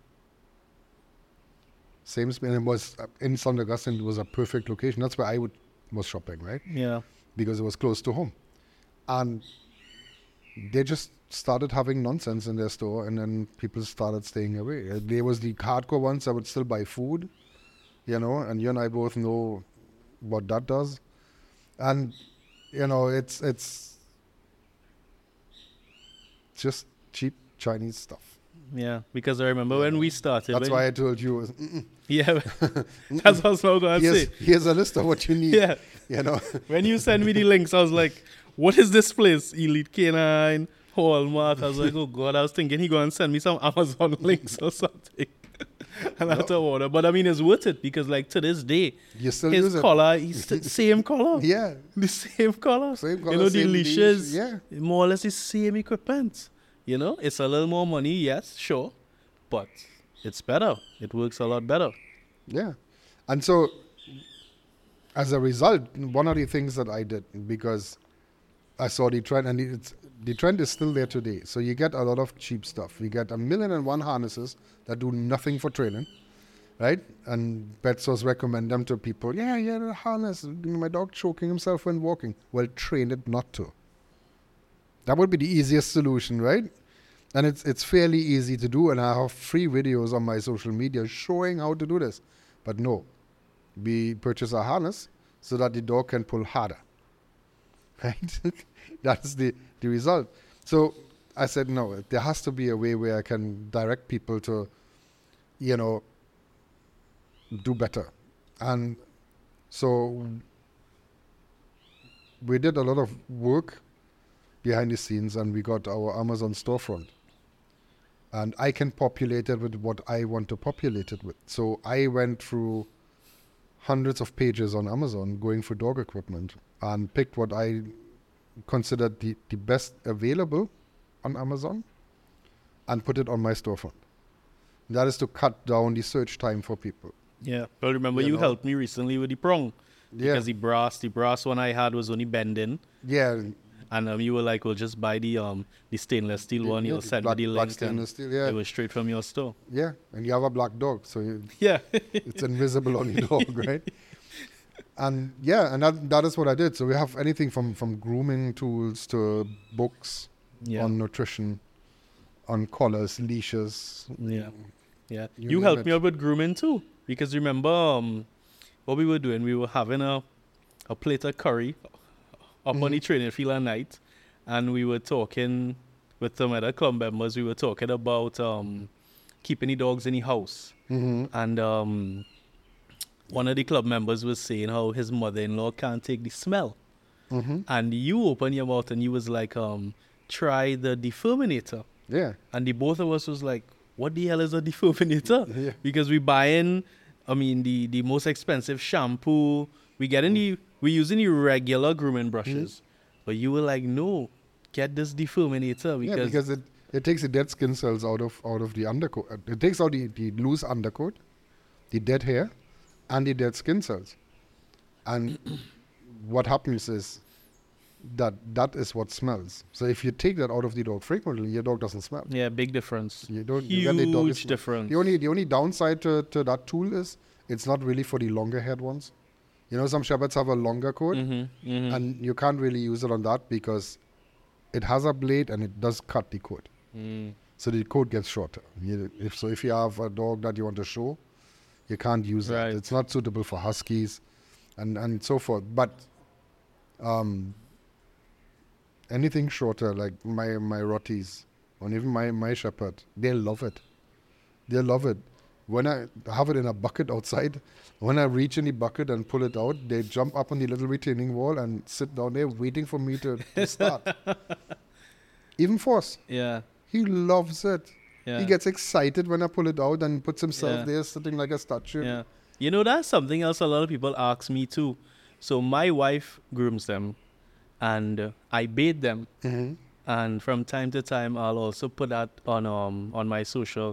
Same Spain. It was uh, in St. Augustine. It was a perfect location. That's where I would was shopping, right? Yeah. because it was close to home. And they just started having nonsense in their store, and then people started staying away. There was the hardcore ones that would still buy food, you know, and you and I both know what that does. And you know, it's it's just cheap Chinese stuff. Yeah. Because I remember when we started. That's why I told you. "Mm-mm, Yeah. (laughs) (laughs) that's what I was going to Here's, say. here's a list of what you need. Yeah. You know, (laughs) When you send me the links, I was like, what is this place? Elite Canine, Hallmark. I was like, oh God, I was thinking he going to send me some Amazon links or something. (laughs) and I had to order. But I mean, it's worth it because, like, to this day, you still use his it. collar, (laughs) he's the same collar. Yeah, (laughs) The same color. Same You know, the leashes, yeah. more or less the same equipment. You know, it's a little more money, yes, sure. But it's better. It works a lot better. Yeah. And so as a result, one of the things that I did because I saw the trend, and it's the trend is still there today. So you get a lot of cheap stuff. You get a million and one harnesses that do nothing for training, right? And pet stores recommend them to people. Yeah, yeah, the harness. My dog choking himself when walking. Well, train it not to. That would be the easiest solution, right? And it's it's fairly easy to do, and I have free videos on my social media showing how to do this. But no, we purchase a harness so that the dog can pull harder. (laughs) Right? That's the, the result. So I said, no, there has to be a way where I can direct people to, you know, do better. And so we did a lot of work behind the scenes and we got our Amazon storefront. And I can populate it with what I want to populate it with. So I went through hundreds of pages on Amazon going for dog equipment and picked what I considered the, the best available on Amazon and put it on my storefront. That is to cut down the search time for people. Yeah. But remember, You you, know. helped me recently with the prong. Yeah. Because the brass, the brass one I had was only bending. Yeah. And um, you were like, well, just buy the um the stainless steel one. yeah, You'll send black, me the black link. stainless steel. Yeah. It was straight from your store. Yeah. And you have a black dog, so you, (laughs) Yeah. it's invisible on your dog, (laughs) right? And yeah, and that, that is what I did. So we have anything from, from grooming tools to books yeah. on nutrition, on collars, leashes. Yeah. Yeah. You You, helped it. me out with grooming too. Because remember um what we were doing, we were having a a plate of curry up on the training field at night and we were talking with some other club members, we were talking about um keeping the dogs in the house. Mm-hmm. And um one of the club members was saying how his mother in law can't take the smell. Mm-hmm. And you opened your mouth and you was like, um, try the defuminator. Yeah. And the both of us was like, what the hell is a defuminator? (laughs) Yeah. because we buying I mean the the most expensive shampoo. We getting the we using the regular grooming brushes. But you were like, no, get this defuminator yeah, because, because it, it takes the dead skin cells out of out of the undercoat. It takes out the, the loose undercoat, the dead hair, and the dead skin cells. And (clears throat) what happens is that that is what smells. So if you take that out of the dog frequently, your dog doesn't smell. yeah, big difference. You don't you Huge get the dog difference. The only the only downside to, to that tool is it's not really for the longer haired ones. You know, some shepherds have a longer coat, mm-hmm, mm-hmm. and you can't really use it on that because it has a blade and it does cut the coat. Mm. So the coat gets shorter. You, if so, if you have a dog that you want to show, you can't use Right. it. It's not suitable for huskies, and and so forth. But um, anything shorter, like my my rotties, or even my my shepherd, they love it. They love it. When I have it in a bucket outside, (laughs) when I reach in the bucket and pull it out, they jump up on the little retaining wall and sit down there waiting for me to, to start. (laughs) even Force, Yeah. he loves it. Yeah. He gets excited when I pull it out and puts himself Yeah. there sitting like a statue. Yeah. You know, that's something else a lot of people ask me too. So my wife grooms them and uh, I bathe them. hmm And from time to time, I'll also put that on um on my social.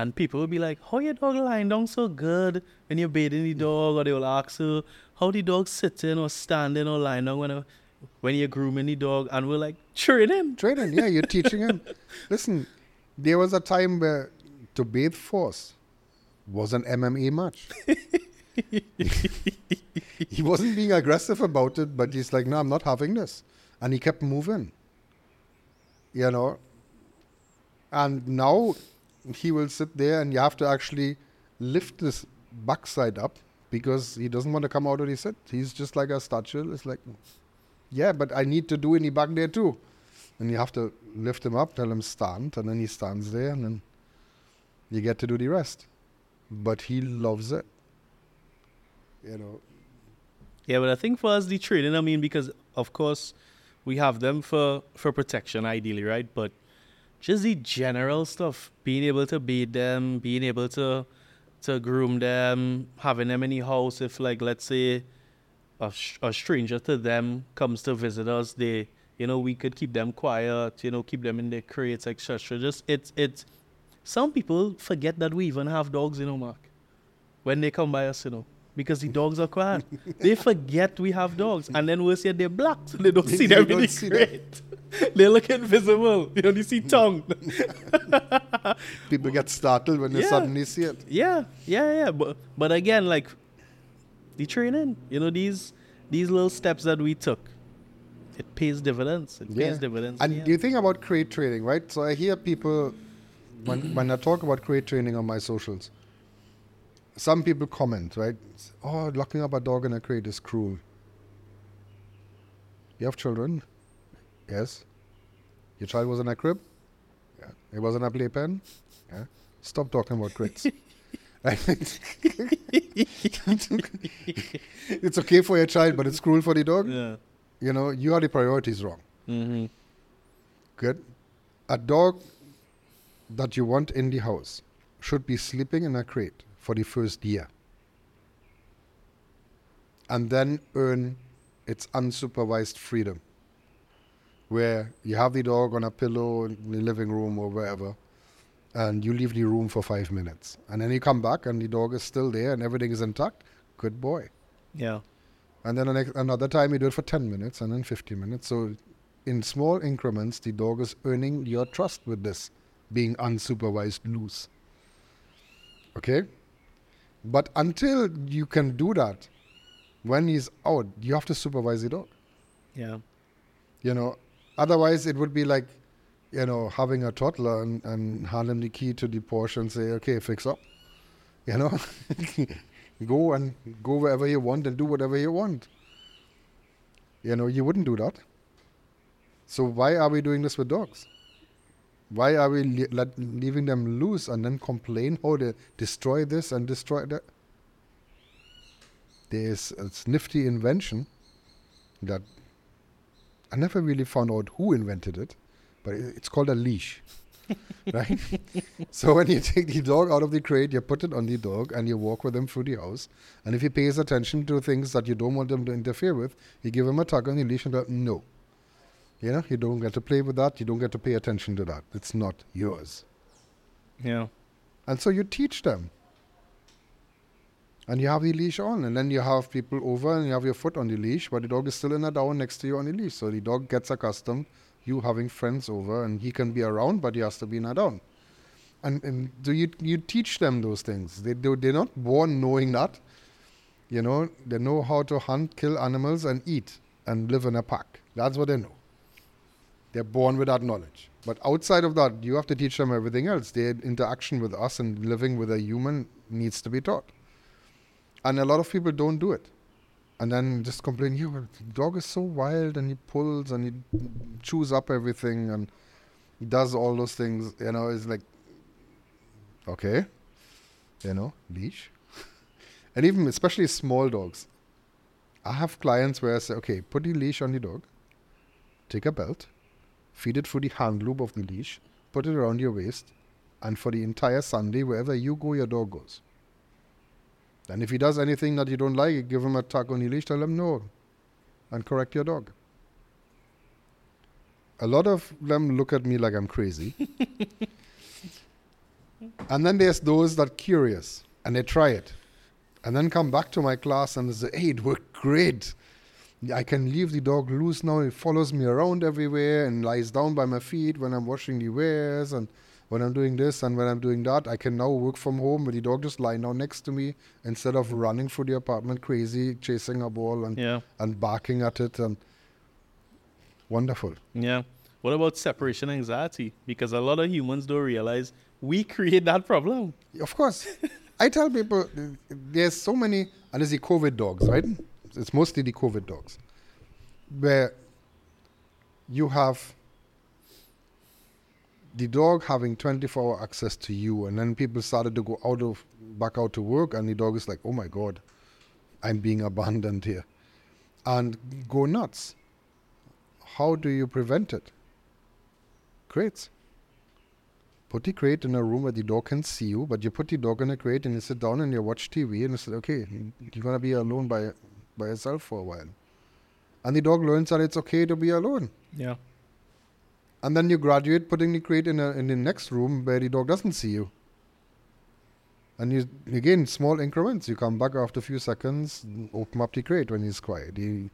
And people will be like, how your dog lying down so good when you're bathing the dog? Or they will ask her, how the dog sitting or standing or lying down when, uh, when you're grooming the dog. And we're like, train him. Training, yeah, you're teaching him. (laughs) Listen, there was a time where to bathe Force was an MMA match. (laughs) he wasn't being aggressive about it, but he's like, no, I'm not having this. And he kept moving. You know? And now he will sit there and you have to actually lift this backside up because he doesn't want to come out of his sit. He's just like a statue. It's like, yeah, but I need to do any back there too. And you have to lift him up, tell him stand, and then he stands there, and then you get to do the rest. But he loves it. You know, Yeah, but I think for us the training, I mean, because of course we have them for for protection, ideally, right? But just the general stuff, being able to bathe them, being able to to groom them, having them in the house. If like let's say a, a stranger to them comes to visit us, they you know we could keep them quiet, you know, keep them in their crates, etc. Just it's it's some people forget that we even have dogs, you know, Mark. When they come by us, you know. because the dogs are quiet. (laughs) they forget we have dogs, and then worse yet, they're black, so they don't (laughs) see They them in don't the crate. (laughs) they look invisible. You only see tongue. People get startled when they Yeah. suddenly see it. yeah, yeah, yeah. But but again, like the training, you know, these these little steps that we took, it pays dividends. It pays dividends. And the you think about crate training, right? So I hear people when when I talk about crate training on my socials. Some people comment, right? Oh, locking up a dog in a crate is cruel. You have children? Yes. Your child was in a crib? Yeah. It was in a playpen? Yeah. Stop talking about crates. (laughs) (laughs) (laughs) it's okay for your child, but it's cruel for the dog. yeah. You know, you are the priorities wrong. hmm Good. A dog that you want in the house should be sleeping in a crate for the first year and then earn its unsupervised freedom where you have the dog on a pillow in the living room or wherever and you leave the room for five minutes and then you come back and the dog is still there and everything is intact good boy Yeah. And then the next, another time you do it for 10 minutes and then 15 minutes. So, in small increments, the dog is earning your trust with this being unsupervised loose. Okay? But until you can do that, when he's out, you have to supervise the dog. Yeah. You know, otherwise, it would be like, you know, having a toddler and, and hand him the key to the Porsche and say, okay, fix up. You know, (laughs) go and go wherever you want and do whatever you want. You know, you wouldn't do that. So why are we doing this with dogs? Why are we le- let, leaving them loose and then complain how they destroy this and destroy that? There's a nifty invention that I never really found out who invented it, but it's called a leash. (laughs) right? so when you take the dog out of the crate, you put it on the dog and you walk with him through the house. And if he pays attention to things that you don't want him to interfere with, you give him a tug on the leash and go, no. You know, you don't get to play with that. You don't get to pay attention to that. It's not yours. Yeah. And so you teach them. And you have the leash on, and then you have people over and you have your foot on the leash, but the dog is still in a down next to you on the leash. So the dog gets accustomed you having friends over and he can be around, but he has to be a down. And, and do you you teach them those things? They do they're not born knowing that. You know, they know how to hunt, kill animals and eat and live in a pack. That's what they know. They're born with that knowledge. But outside of that, you have to teach them everything else. Their interaction with us and living with a human needs to be taught. And a lot of people don't do it. And then just complain, you the dog is so wild and he pulls and he chews up everything and he does all those things. You know, it's like, okay, you know, leash. (laughs) and even especially small dogs. I have clients where I say, okay, put the leash on the dog, take a belt, feed it through the hand loop of the leash, put it around your waist, and for the entire Sunday, wherever you go, your dog goes. And if he does anything that you don't like, give him a tug on the leash, tell him no, and correct your dog. A lot of them look at me like I'm crazy. (laughs) and then there's those that curious and they try it. And then come back to my class and they say, hey, it worked great. I can leave the dog loose now. It follows me around everywhere and lies down by my feet when I'm washing the wares and when I'm doing this and when I'm doing that. I can now work from home with the dog just lying down next to me instead of running through the apartment crazy, chasing a ball and, Yeah. and barking at it. And wonderful. Yeah. What about separation anxiety? Because a lot of humans don't realize we create that problem. Of course. I tell people there's so many, and there's the COVID dogs, right? It's mostly the COVID dogs, where you have the dog having 24 hour access to you, and then people started to go out of back out to work, and the dog is like, oh my God, I'm being abandoned here, and go nuts. How do you prevent it? Crates put the crate in a room where the dog can see you, but you put the dog in a crate and you sit down and you watch TV and you say, okay, you're going to be alone by, by yourself for a while. And the dog learns that it's okay to be alone. Yeah. And then you graduate putting the crate in, a, in the next room where the dog doesn't see you. And you again small increments. You come back after a few seconds, open up the crate when he's quiet. You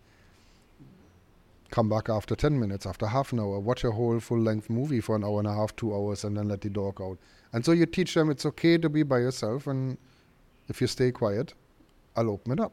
come back after ten minutes, after half an hour, watch a whole full length movie for an hour and a half, two hours, and then let the dog out. And so you teach them it's okay to be by yourself, and if you stay quiet, I'll open it up.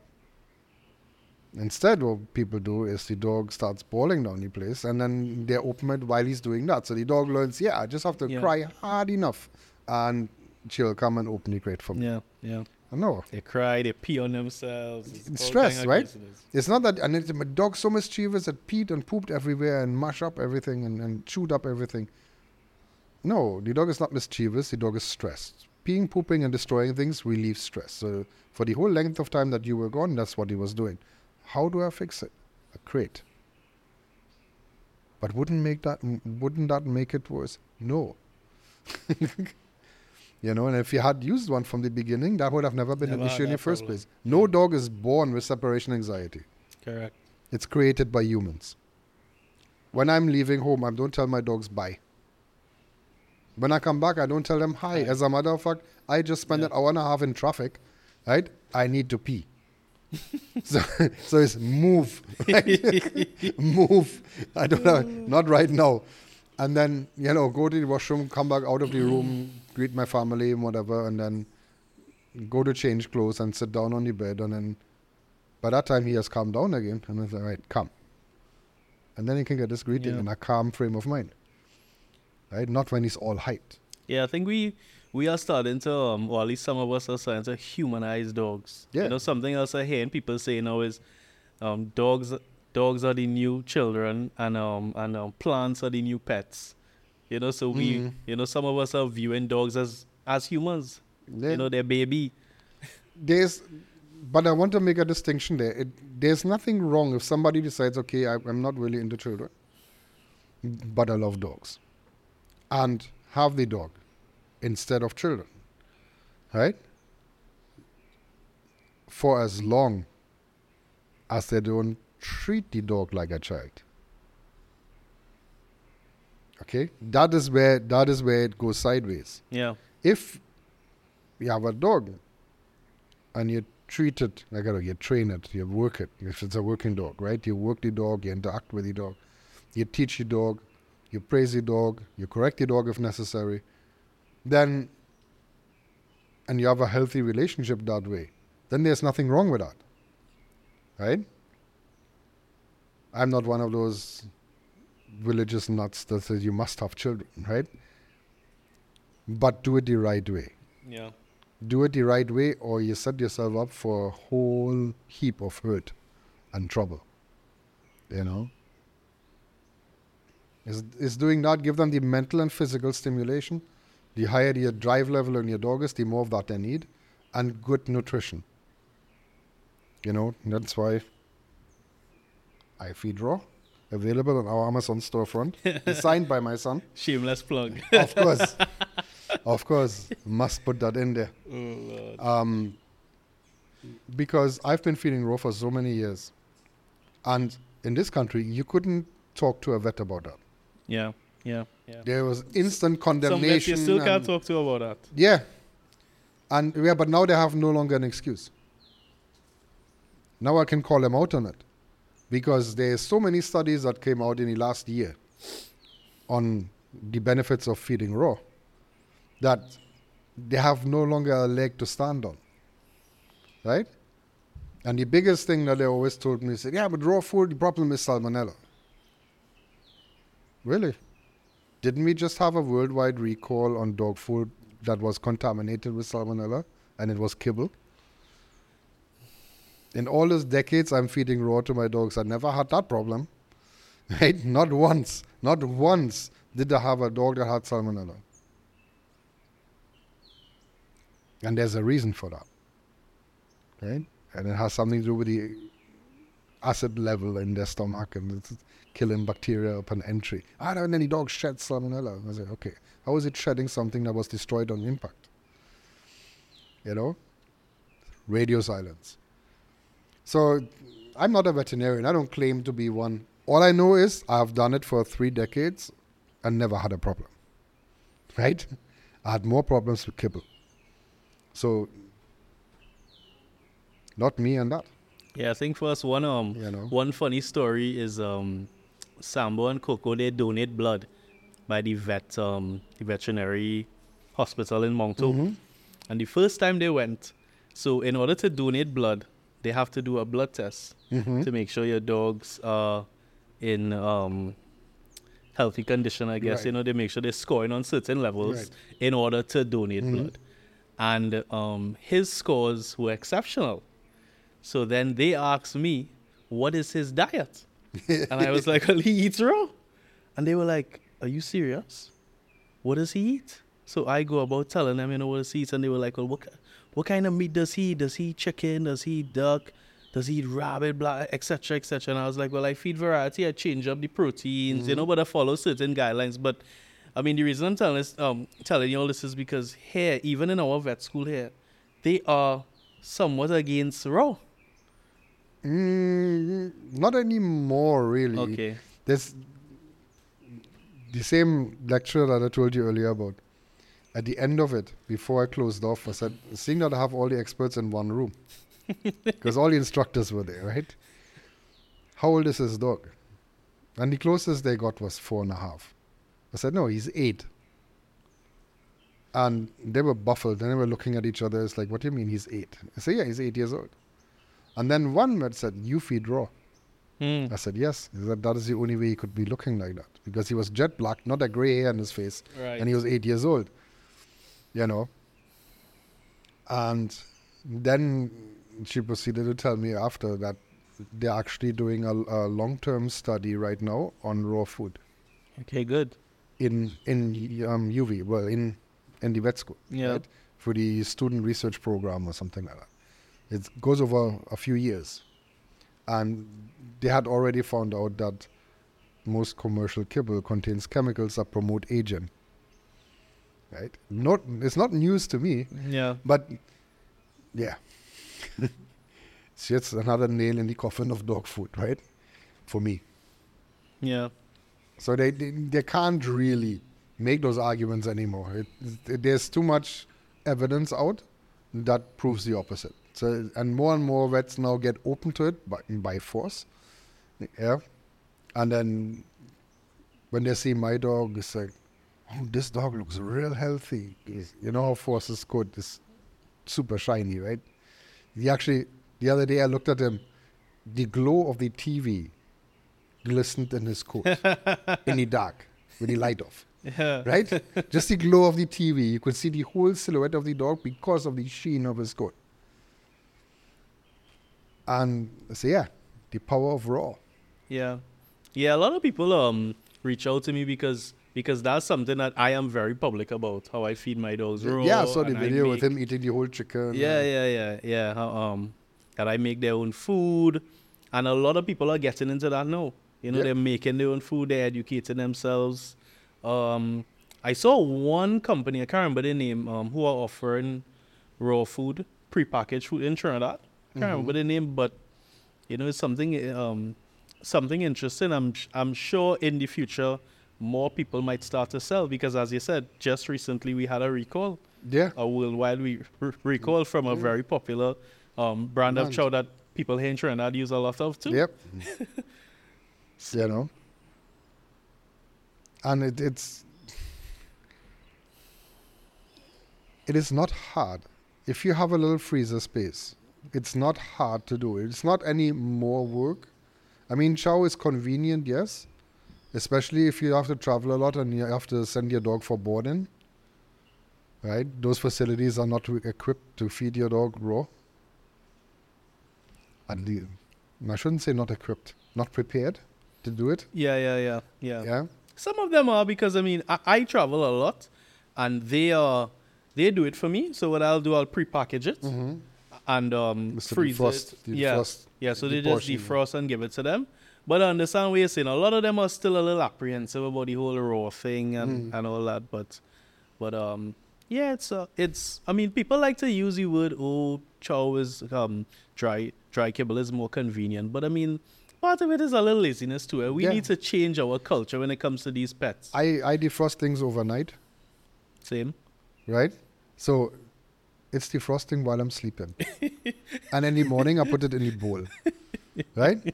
Instead, what people do is the dog starts bawling down the place, and then they open it while he's doing that. So the dog learns, yeah, I just have to Yeah. cry hard enough, and she'll come and open the crate for me. Yeah, yeah. I know. They cry, they pee on themselves. It's Stress, right? It's not that, and it's, my dog's so mischievous that peed and pooped everywhere and mash up everything and, and chewed up everything. No, the dog is not mischievous. The dog is stressed. Peeing, pooping, and destroying things relieves stress. So for the whole length of time that you were gone, that's what he was doing. How do I fix it? A crate. But wouldn't make that wouldn't that make it worse? No. (laughs) you know, and if you had used one from the beginning, that would have never been Never an issue in the first problem. place. No dog is born with separation anxiety. Correct. It's created by humans. When I'm leaving home, I don't tell my dogs bye. When I come back, I don't tell them hi. Hi. As a matter of fact, I just spend Yeah. an hour and a half in traffic, right? I need to pee. (laughs) so, so it's move, right? (laughs) move. I don't know, not right now. And then, you know, go to the washroom, come back out of the room, greet my family and whatever, and then go to change clothes and sit down on the bed. And then by that time, he has calmed down again. And I say, right, come. And then he can get this greeting Yeah. in a calm frame of mind. Right? Not when he's all hyped. Yeah, I think we we are starting to, um, or at least some of us are starting to humanize dogs. Yeah. You know, something else I hear people say now is, um, dogs dogs are the new children, and um and um, plants are the new pets. You know, so we Mhm. you know some of us are viewing dogs as as humans. You know, they're baby. there's, but I want to make a distinction there. It, there's nothing wrong if somebody decides, okay, I, I'm not really into children, but I love dogs, and have the dog instead of children, right? For as long as they don't treat the dog like a child. Okay, that is where that is where it goes sideways Yeah. if you have a dog and you treat it like a dog, you train it, you work it, if it's a working dog, right? You work the dog, you interact with the dog, you teach the dog, you praise the dog, you correct the dog if necessary, then, and you have a healthy relationship that way, then there's nothing wrong with that, right? I'm not one of those religious nuts that says you must have children, right? But do it the right way Yeah. do it the right way or you set yourself up for a whole heap of hurt and trouble you know is is doing that give them the mental and physical stimulation the higher your drive level in your dog is the more of that they need and good nutrition you know that's why i feed raw available on our amazon storefront (laughs) designed by my son Shameless plug. of course (laughs) of course must put that in there oh um, because I've been feeding raw for so many years, and in this country you couldn't talk to a vet about that. Yeah. Yeah. Yeah. There was instant Some vets condemnation. you still can't talk to about that. Yeah, and yeah, but now they have no longer an excuse. Now I can call them out on it, because there's so many studies that came out in the last year on the benefits of feeding raw that they have no longer a leg to stand on. Right? And the biggest thing that they always told me is, yeah, but raw food, the problem is salmonella. Really? Didn't we just have a worldwide recall on dog food that was contaminated with salmonella and it was kibble? In all those decades I'm feeding raw to my dogs, I never had that problem. (laughs) Right? Not once. Not once did I have a dog that had salmonella. And there's a reason for that. Right? And it has something to do with the acid level in their stomach and killing bacteria upon entry. I don't know any dog shed salmonella. I said, okay, how is it shedding something that was destroyed on impact? You know? Radio silence. So I'm not a veterinarian. I don't claim to be one. All I know is I've done it for three decades and never had a problem. Right? I had more problems with kibble. So, not me and that. Yeah, I think for us one um You know. one funny story is um Sambo and Coco they donate blood by the vet um the veterinary hospital in Mount Hope. Mhm. And the first time they went, so in order to donate blood, they have to do a blood test Mhm. to make sure your dogs are in um healthy condition, I guess. Right. You know, they make sure they're scoring on certain levels Right. in order to donate Mhm. blood. And um his scores were exceptional. So then they asked me, what is his diet? (laughs) and I was like, well, he eats raw. And they were like, are you serious? What does he eat? So I go about telling them, you know, what does he eat? And they were like, well, what, what kind of meat does he eat? Does he eat chicken? Does he eat duck? Does he eat rabbit, blah, etc., etc.? And I was like, well, I feed variety. I change up the proteins, you know, but I follow certain guidelines. But I mean, the reason I'm telling, this, um, telling you all this is because here, even in our vet school here, they are somewhat against raw. Mm, not anymore, really. Okay. There's the same lecture that I told you earlier about. At the end of it, before I closed off, I said, seeing that I have all the experts in one room, (laughs) because all the instructors were there, right? How old is his dog? And the closest they got was four and a half. I said, no, he's eight. And they were baffled and they were looking at each other. It's like, what do you mean he's eight? I said, yeah, he's eight years old. And then one vet said, you feed raw. Hmm. I said, yes. He said, that is the only way he could be looking like that. Because he was jet black, not a gray hair in his face. Right. And he was eight years old. You know. And then she proceeded to tell me after that they're actually doing a, a long term study right now on raw food okay, good. in in um, UWI, well, in, in the vet school. Yeah. Right? For the student research program or something like that. It goes over a few years. And they had already found out that most commercial kibble contains chemicals that promote aging. Right? Not it's not news to me, Yeah. but yeah. (laughs) it's just another nail in the coffin of dog food, right? For me. Yeah. So they, they they can't really make those arguments anymore. It, it, there's too much evidence out that proves the opposite. So and more and more vets now get open to it by by force. Yeah, and then when they see my dog, it's like, oh, this dog looks real healthy. It's- You know how Force's coat is super shiny, right? He actually the other day I looked at him, the glow of the TV glistened in his coat (laughs) in the dark with the light off. Yeah. Right? Just the glow of the TV. You could see the whole silhouette of the dog because of the sheen of his coat. And so yeah, the power of raw. Yeah. Yeah, a lot of people um reach out to me because because that's something that I am very public about how I feed my dogs raw. yeah, I saw the video with him eating the whole chicken. Yeah, yeah, yeah, yeah. How, um, that I make their own food, and a lot of people are getting into that now. You know, Yeah. they're making their own food, they're educating themselves. Um, I saw one company, I can't remember the name, um, who are offering raw food, prepackaged food in Trinidad. I can't remember the name, but you know, it's something, um, something interesting. I'm, I'm sure in the future more people might start to sell because, as you said, just recently we had a recall Yeah. a worldwide re- re- recall from a very popular um, brand of chow that people here in Trinidad use a lot of too. Yep. (laughs) you know. And it, it's it is not hard. If you have a little freezer space, it's not hard to do. It's not any more work. I mean, chow is convenient, yes, especially if you have to travel a lot and you have to send your dog for boarding. Right? Those facilities are not equipped to feed your dog raw. At least, I shouldn't say not equipped, not prepared to do it. Yeah, yeah, yeah, yeah. Yeah. Some of them are because I mean I, I travel a lot, and they are they do it for me. So what I'll do, I'll pre-package it Mm-hmm. And um, freeze defrost- it. to yeah, defrost yeah. So they just defrost and give it to them. But I understand what you're saying. A lot of them are still a little apprehensive about the whole raw thing and, Mm. and all that. But but um yeah, it's uh, it's. I mean, people like to use the word "oh, chow is um dry dry kibble is more convenient." But I mean, part of it is a little laziness too. eh? We Yeah. need to change our culture when it comes to these pets. I, I defrost things overnight, Same. right? So it's defrosting while I'm sleeping. and in the morning, I put it in the bowl. Right?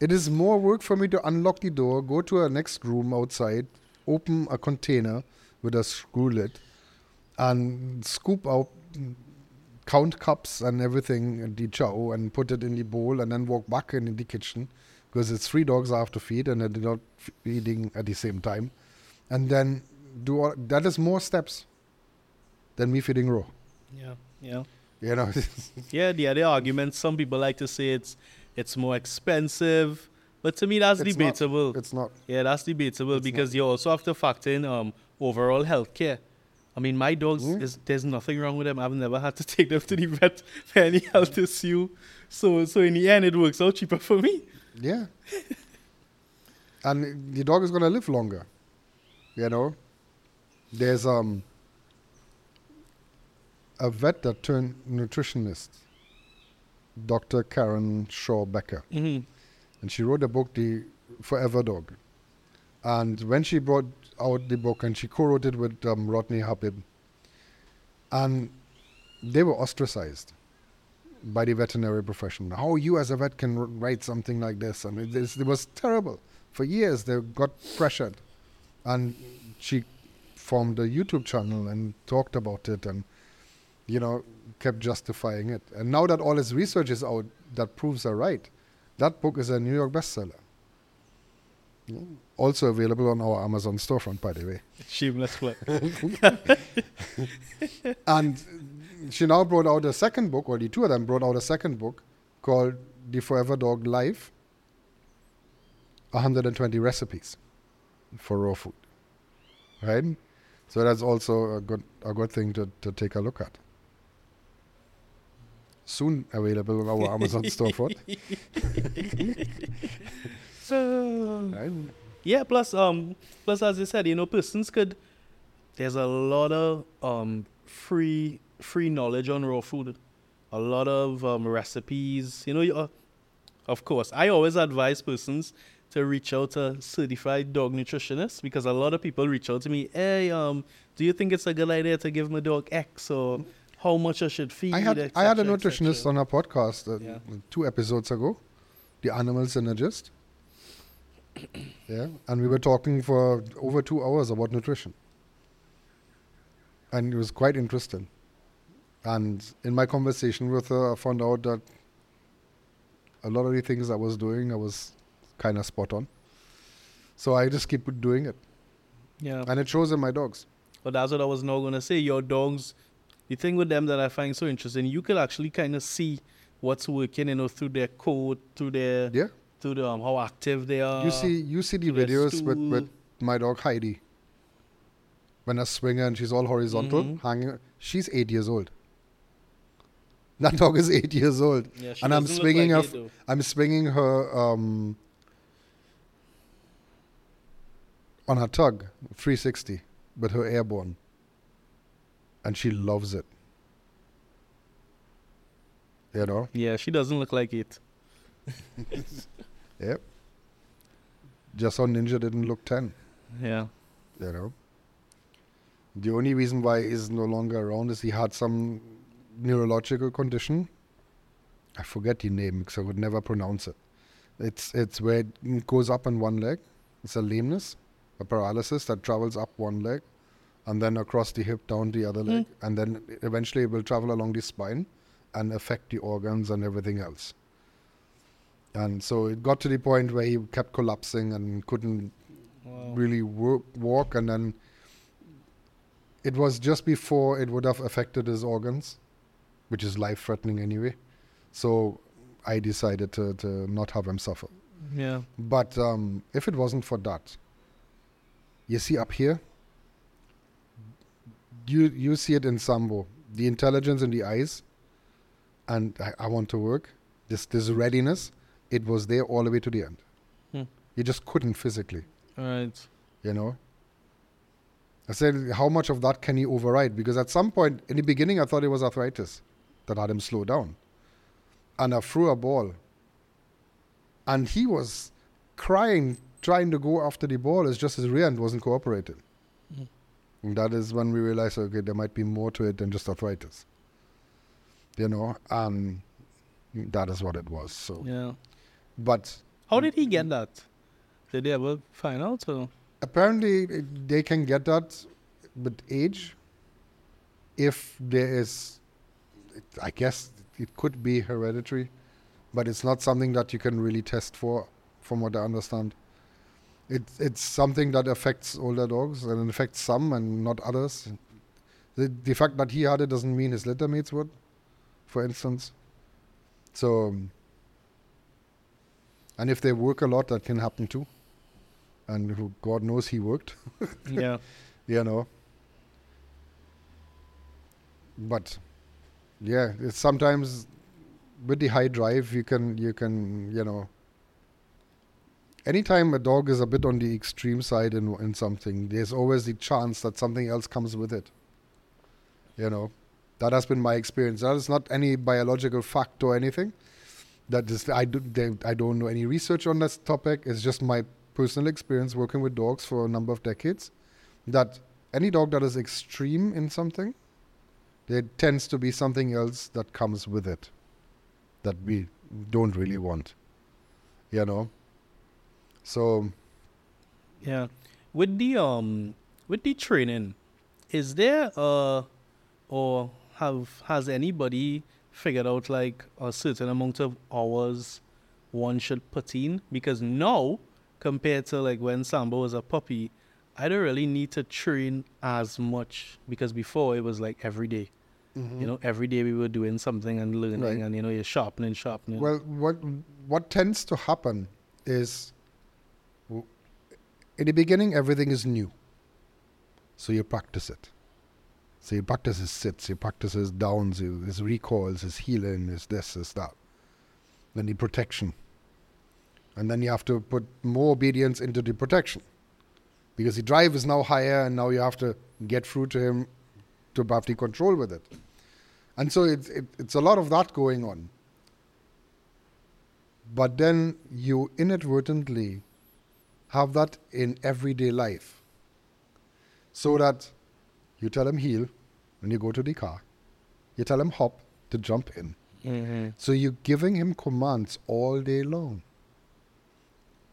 It is more work for me to unlock the door, go to a next room outside, open a container with a screw lid, and scoop out, count cups and everything, and the chow, and put it in the bowl, and then walk back in the kitchen because it's three dogs I have to feed, and they're not feeding at the same time. And then do all that is more steps than me feeding raw. Yeah, yeah, You know, (laughs) yeah. The other argument, some people like to say it's it's more expensive, but to me that's It's not. debatable. it's not. Yeah, that's debatable It's because you also have to factor in um overall health care. I mean, my dogs, Mm. is, there's nothing wrong with them. I've never had to (laughs) take them to the vet for any health issue. So, so in the end, it works out cheaper for me. Yeah. and the dog is going to live longer. You know, there's um a vet that turned nutritionist, Dr. Karen Shaw Becker, hmm and she wrote a book, The Forever Dog. And when she brought out the book, and she co-wrote it with um, Rodney Habib, and they were ostracized by the veterinary profession. How you as a vet can r- write something like this? And it, is- it was terrible. For years, they got pressured. And she formed a YouTube channel and talked about it and, you know, kept justifying it. And now that all his research is out that proves her right, that book is a New York bestseller. Yeah. Also available on our Amazon storefront, by the way. (laughs) Shameless plug. (laughs) And she now brought out a second book, or the two of them brought out a second book called The Forever Dog Life 120 Recipes for Raw Food. Right? So that's also a good, a good thing to, to take a look at. Soon available on our (laughs) Amazon storefront. (laughs) so, Right? yeah, plus, um, plus as I said, you know, persons could. There's a lot of um free free knowledge on raw food, a lot of um recipes. You know, you, uh, of course, I always advise persons to reach out to certified dog nutritionists because a lot of people reach out to me. Hey, um, do you think it's a good idea to give my dog X or how much I should feed? I had et I had a nutritionist on a podcast uh, Yeah. two episodes ago, the Animal Synergist. (coughs) yeah, and we were talking for over two hours about nutrition, and it was quite interesting. And in my conversation with her, I found out that a lot of the things I was doing, I was kind of spot on. So I just keep doing it, Yeah. and it shows in my dogs. But that's what I was now gonna say. Your dogs, the thing with them that I find so interesting, you could actually kind of see what's working, you know, through their code, through their, Yeah, through the um, how active they are. you see, you see the videos with, with my dog Heidi. When I swing her and she's all horizontal, Mhm. hanging. She's eight years old. That dog is eight years old. Yeah, and I'm swinging like her. it, f- though. I'm swinging her um, on her tug, 360, with her airborne, and she loves it. You know. Yeah, she doesn't look like it. (laughs) Yep. Just how Ninja didn't look ten. Yeah. you know. The only reason why he's no longer around is he had some neurological condition. I forget the name because I would never pronounce it. It's it's where it goes up on one leg. It's a lameness, a paralysis that travels up one leg, and then across the hip down the other leg, and then eventually it will travel along the spine, and affect the organs and everything else. And so it got to the point where he kept collapsing and couldn't Wow. really walk and then it was just before it would have affected his organs which is life threatening anyway so i decided to, to not have him suffer Yeah. but um, if it wasn't for that you see up here you you see it in sambo. The intelligence in the eyes and i, I want to work. This this readiness it was there all the way to the end. Hmm. you just couldn't physically. Right. you know? I said how much of that can you override? Because at some point in the beginning i thought it was arthritis that had him slow down. And i threw a ball. And he was crying trying to go after the ball it's just his rear end wasn't cooperating. And that is when we realized okay there might be more to it than just arthritis you know, and that is what it was. So, Yeah. but How did he get that? Did they ever find out? Or? apparently it- they can get that with age if there is i guess it could be hereditary but it's not something that you can really test for from what i understand it's it's something that affects older dogs and it affects some and not others the, the fact that he had it doesn't mean his litter mates would for instance so um, and if they work a lot that can happen too and who God knows he worked, (laughs) yeah. you know. But yeah, it's sometimes with the high drive you can you can you know. Anytime a dog is a bit on the extreme side in in something, there's always the chance that something else comes with it. You know, that has been my experience. That is not any biological fact or anything. That is, I do, they, I don't know any research on this topic. It's just my personal experience working with dogs for a number of decades that any dog that is extreme in something there tends to be something else that comes with it that we don't really want you know so Yeah. With the um with the training, is there uh or have has anybody figured out like a certain amount of hours one should put in? Because now compared to like when Sambo was a puppy, I don't really need to train as much because before it was like every day. You know, every day we were doing something and learning Right. and you know, you're sharpening, sharpening. Well, what what tends to happen is, in the beginning, everything is new. So you practice it. So you practice his sits, you practice his downs, his recalls, his heeling, his this, his that. Then the protection. And then you have to put more obedience into the protection. Because the drive is now higher and now you have to get through to him to have the control with it. And so it, it's a lot of that going on but then you inadvertently have that in everyday life. So that you tell him heel when you go to the car. You tell him hop to jump in. Mm-hmm. so you're giving him commands all day long.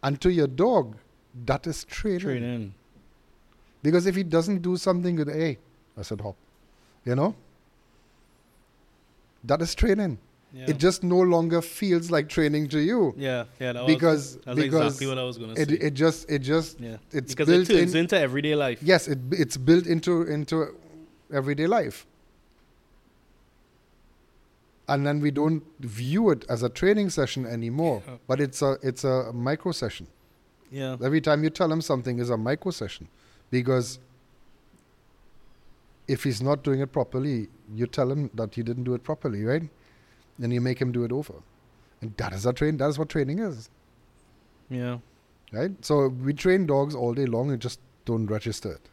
And to your dog that is training, Training. because if he doesn't do something with hey i said hop. You know? That is training Yeah. it just no longer feels like training to you yeah, yeah. That was, because that's because exactly what I was gonna say. it, it just it just Yeah, it's because built it in- into everyday life. yes it it's built into into everyday life and then we don't view it as a training session anymore Yeah. but it's a it's a micro session Yeah, every time you tell him something is a micro session because if he's not doing it properly you tell him that he didn't do it properly right and you make him do it over and that is a train that is what training is yeah, right so we train dogs all day long and just don't register it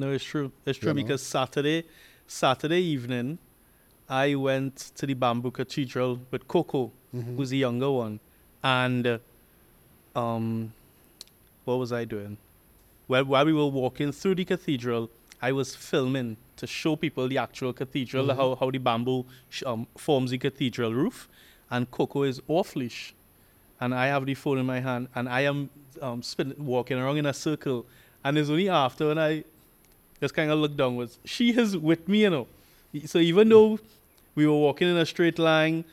no, it's true. It's true You know? because Saturday, Saturday evening, I went to the Bamboo Cathedral with Coco, Mm-hmm. who's the younger one, and uh, um, what was I doing? Well, while we were walking through the cathedral, I was filming to show people the actual cathedral, Mhm. how how the bamboo sh- um, forms the cathedral roof, and Coco is off leash, and I have the phone in my hand, and I am um, spin- walking around in a circle, and it's only after when I just kind of look downwards. She is with me, you know. So even though we were walking in a straight line,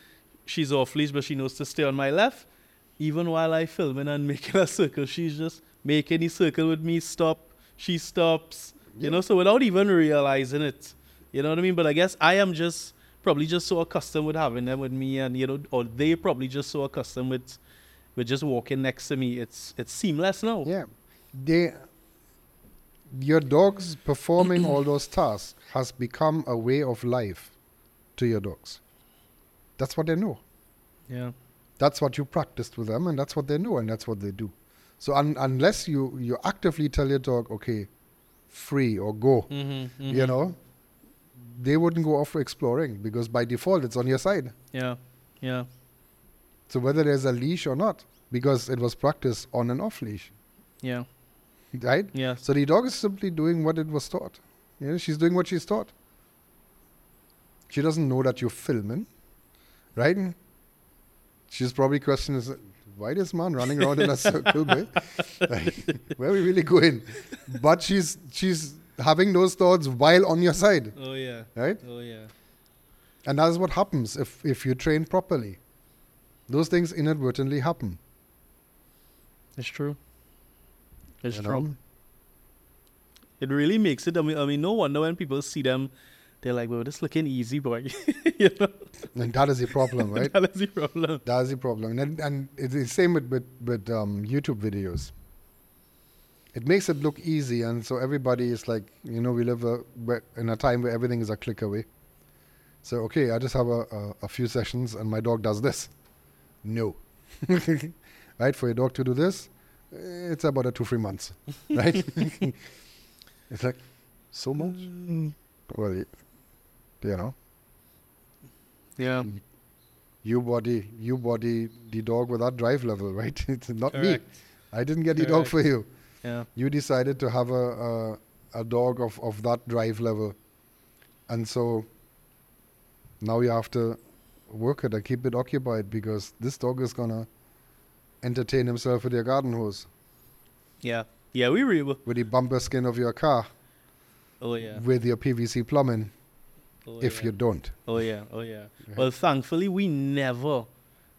she's off leash, but she knows to stay on my left. Even while I filming and (laughs) making a circle, she's just making the circle with me. Stop. She stops. You know, so without even realizing it. You know what I mean? But I guess I am just probably just so accustomed with having them with me, and you know, or they probably just so accustomed with with just walking next to me. It's it's seamless now. Yeah, they. Your dogs performing all (clears throat) those tasks has become a way of life to your dogs. That's what they know. Yeah. That's what you practiced with them, and that's what they know, and that's what they do. So un- unless you you actively tell your dog, okay, free or go, Mm-hmm, you know, they wouldn't go off exploring because by default it's on your side. Yeah. Yeah. So whether there's a leash or not, because it was practiced on and off leash, Yeah. right? Yeah. So the dog is simply doing what it was taught. You know, she's doing what she's taught. She doesn't know that you're filming, right? She's probably questioning, why this man running around in a circle, babe? Like, where are we really going? But she's she's having those thoughts while on your side, Oh yeah. right? Oh yeah. And that's what happens if, if you train properly. Those things inadvertently happen. It's true. It's you true. know? It really makes it. I mean, I mean, no wonder when people see them, they're like, "Well, this looking easy, boy." (laughs) you know, And that is the problem, (laughs) right? that is the problem. That's the problem. And, and it's the same with, with, with um, YouTube videos. It makes it look easy, and so everybody is like, you know, we live a, in a time where everything is a click away. So, okay, I just have a, a, a few sessions, and my dog does this. No. (laughs) right? For your dog to do this, it's about a two, three months. Right? it's like, so much? Well, y- you know. Yeah. you body you body the dog with that drive level right (laughs) it's not Correct. me i didn't get the dog for you Yeah. you decided to have a a, a dog of, of that drive level and so now you have to work it and keep it occupied because this dog is gonna entertain himself with your garden hose Yeah. Yeah. We really. with the bumper skin of your car Oh yeah. with your pvc plumbing Oh, if yeah. you don't Oh yeah. Oh yeah. Right. Well, thankfully, we never,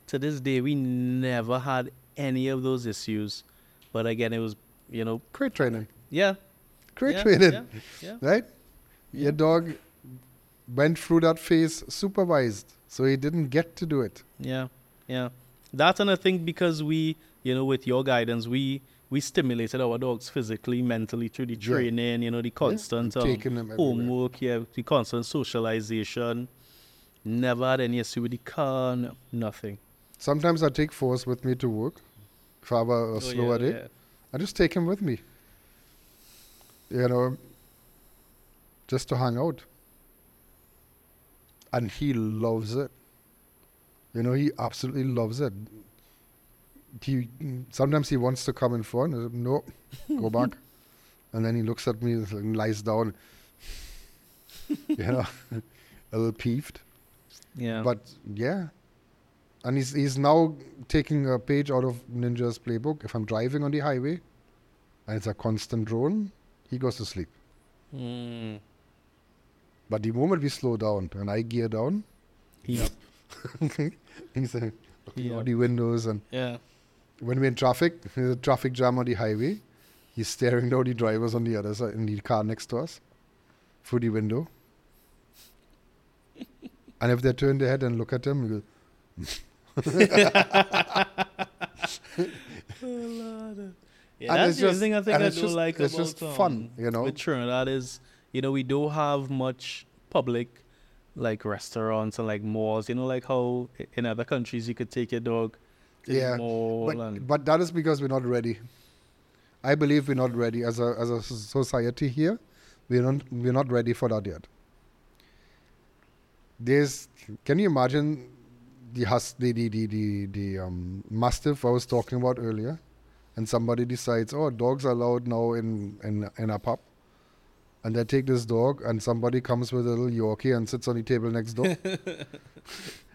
to this day, we never had any of those issues. But again, it was, you know, great training yeah. great yeah, training Yeah. yeah. right? Your dog went through that phase supervised, so he didn't get to do it. Yeah, yeah. That's and I think because we, you know, with your guidance, we we stimulated our dogs physically, mentally through the Yeah. training, you know, the constant um, them everywhere. homework, yeah, the constant socialization. Never had any issue with the car, no, nothing. Sometimes I take Force with me to work. If I have a, a Oh, slower yeah, day, I just take him with me. You know, just to hang out. And he loves it. You know, he absolutely loves it. He sometimes he wants to come in front. I said, no, go back. (laughs) And then he looks at me and lies down. (laughs) you (laughs) know, a little peeved. Yeah. But yeah. And he's he's now taking a page out of Ninja's playbook. If I'm driving on the highway and it's a constant drone, he goes to sleep. Mm. But the moment we slow down and I gear down, Yeah. he's uh, looking Yeah. out the windows and Yeah. When we're in traffic, (laughs) there's a traffic jam on the highway. He's staring down the drivers on the other side in the car next to us through the window. (laughs) and if they turn their head and look at him, he goes, (laughs) Yeah, And that's it's the just- thing I think I it's do just- like it's about just um, fun, you know? With Trinidad is, you know, we don't have much public like restaurants and like malls. You know, like how in other countries you could take your dog to Yeah, But, but that is because we're not ready. I believe we're not ready as a as a society here. We're not we're not ready for that yet. There's can you imagine the hus the the the the, the um, mastiff I was talking about earlier, and somebody decides oh dogs are allowed now in in in a pub, and they take this dog and somebody comes with a little Yorkie and sits on the table next door, (laughs)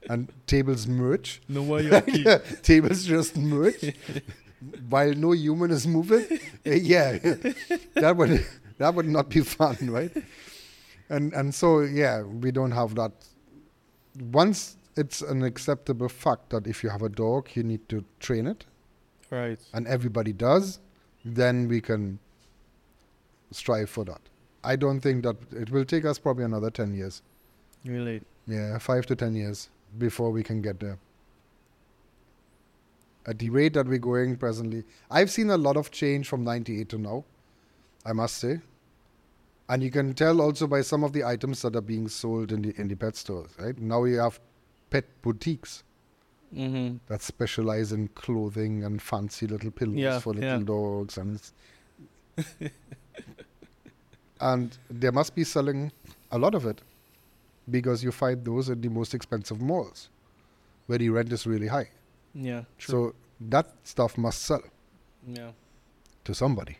and tables merge. no more (laughs) Yeah, tables just merge while no human is moving. Uh, (laughs) yeah, that would that would not be fun, right? And and so yeah, we don't have that. Once it's an acceptable fact that if you have a dog, you need to train it, right. and everybody does, then we can strive for that. I don't think that it will take us probably another ten years. Really. Yeah, five to ten years before we can get there. At the rate that we're going presently, I've seen a lot of change from 98 to now, I must say. And you can tell also by some of the items that are being sold in the in the pet stores, right? Now we have pet boutiques Mm-hmm. that specialize in clothing and fancy little pillows Yeah, for little yeah. dogs and (laughs) and they must be selling a lot of it because you find those in the most expensive malls where the rent is really high. Yeah. True. So that stuff must sell yeah. to somebody.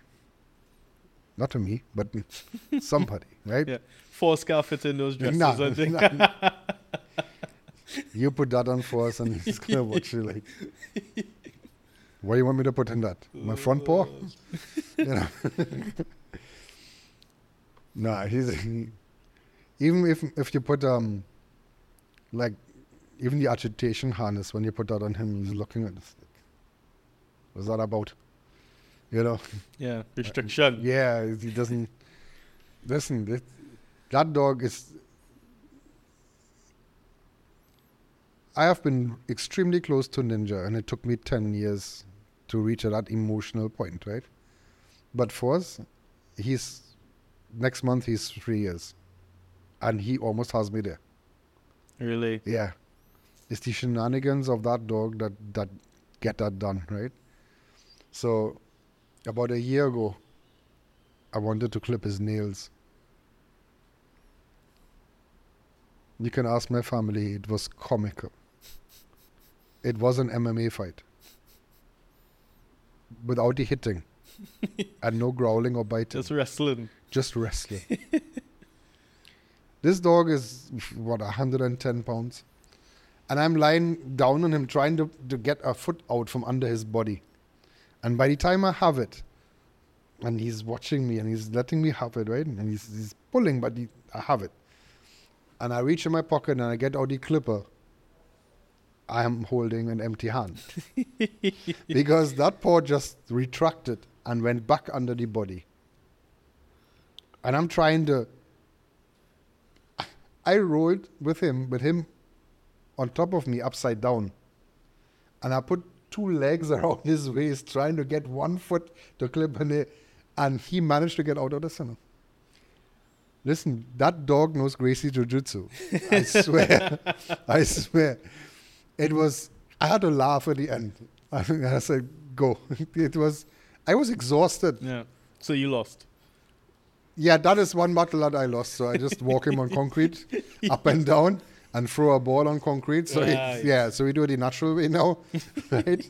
Not to me, but (laughs) somebody, right? Yeah. Four scar fit in those dresses. Nah, I think. nah. (laughs) You put that on for us, and he's gonna watch you like. (laughs) What do you want me to put in that? My front paw? you know. nah, he's he, even if if you put um like even the agitation harness when you put that on him, he's looking at us. What's that about? You know. yeah. (laughs) Restriction. Yeah, he doesn't. Listen, that, that dog is. I have been extremely close to Ninja, and it took me 10 years to reach that emotional point, right? But for us, he's. Next month, he's three years. And he almost has me there. Really. Yeah. It's the shenanigans of that dog that, that get that done, right? So, about a year ago, I wanted to clip his nails. You can ask my family, it was comical. It was an MMA fight. Without the hitting. (laughs) and no growling or biting Just wrestling. just wrestling. (laughs) this dog is what 110 pounds, and I'm lying down on him trying to, to get a foot out from under his body. And by the time I have it, and he's watching me and he's letting me have it, right? And he's, he's pulling, but he, I have it. And I reach in my pocket and I get out the clipper. I am holding an empty hand (laughs) because that paw just retracted and went back under the body and I'm trying to. I rolled with him, with him on top of me, upside down, and I put two legs (laughs) around his waist, trying to get one foot to clip in it, and he managed to get out of the center. Listen, that dog knows Gracie Jiu Jitsu. I (laughs) swear. I swear. It was, I had to laugh at the end. (laughs) I said, go. It was, I was exhausted. Yeah. So you lost. Yeah, that is one battle that I lost. So I just walk him on (laughs) concrete, up and down, and throw a ball on concrete. So it's, Right. yeah, so we do it the natural way now, (laughs) right?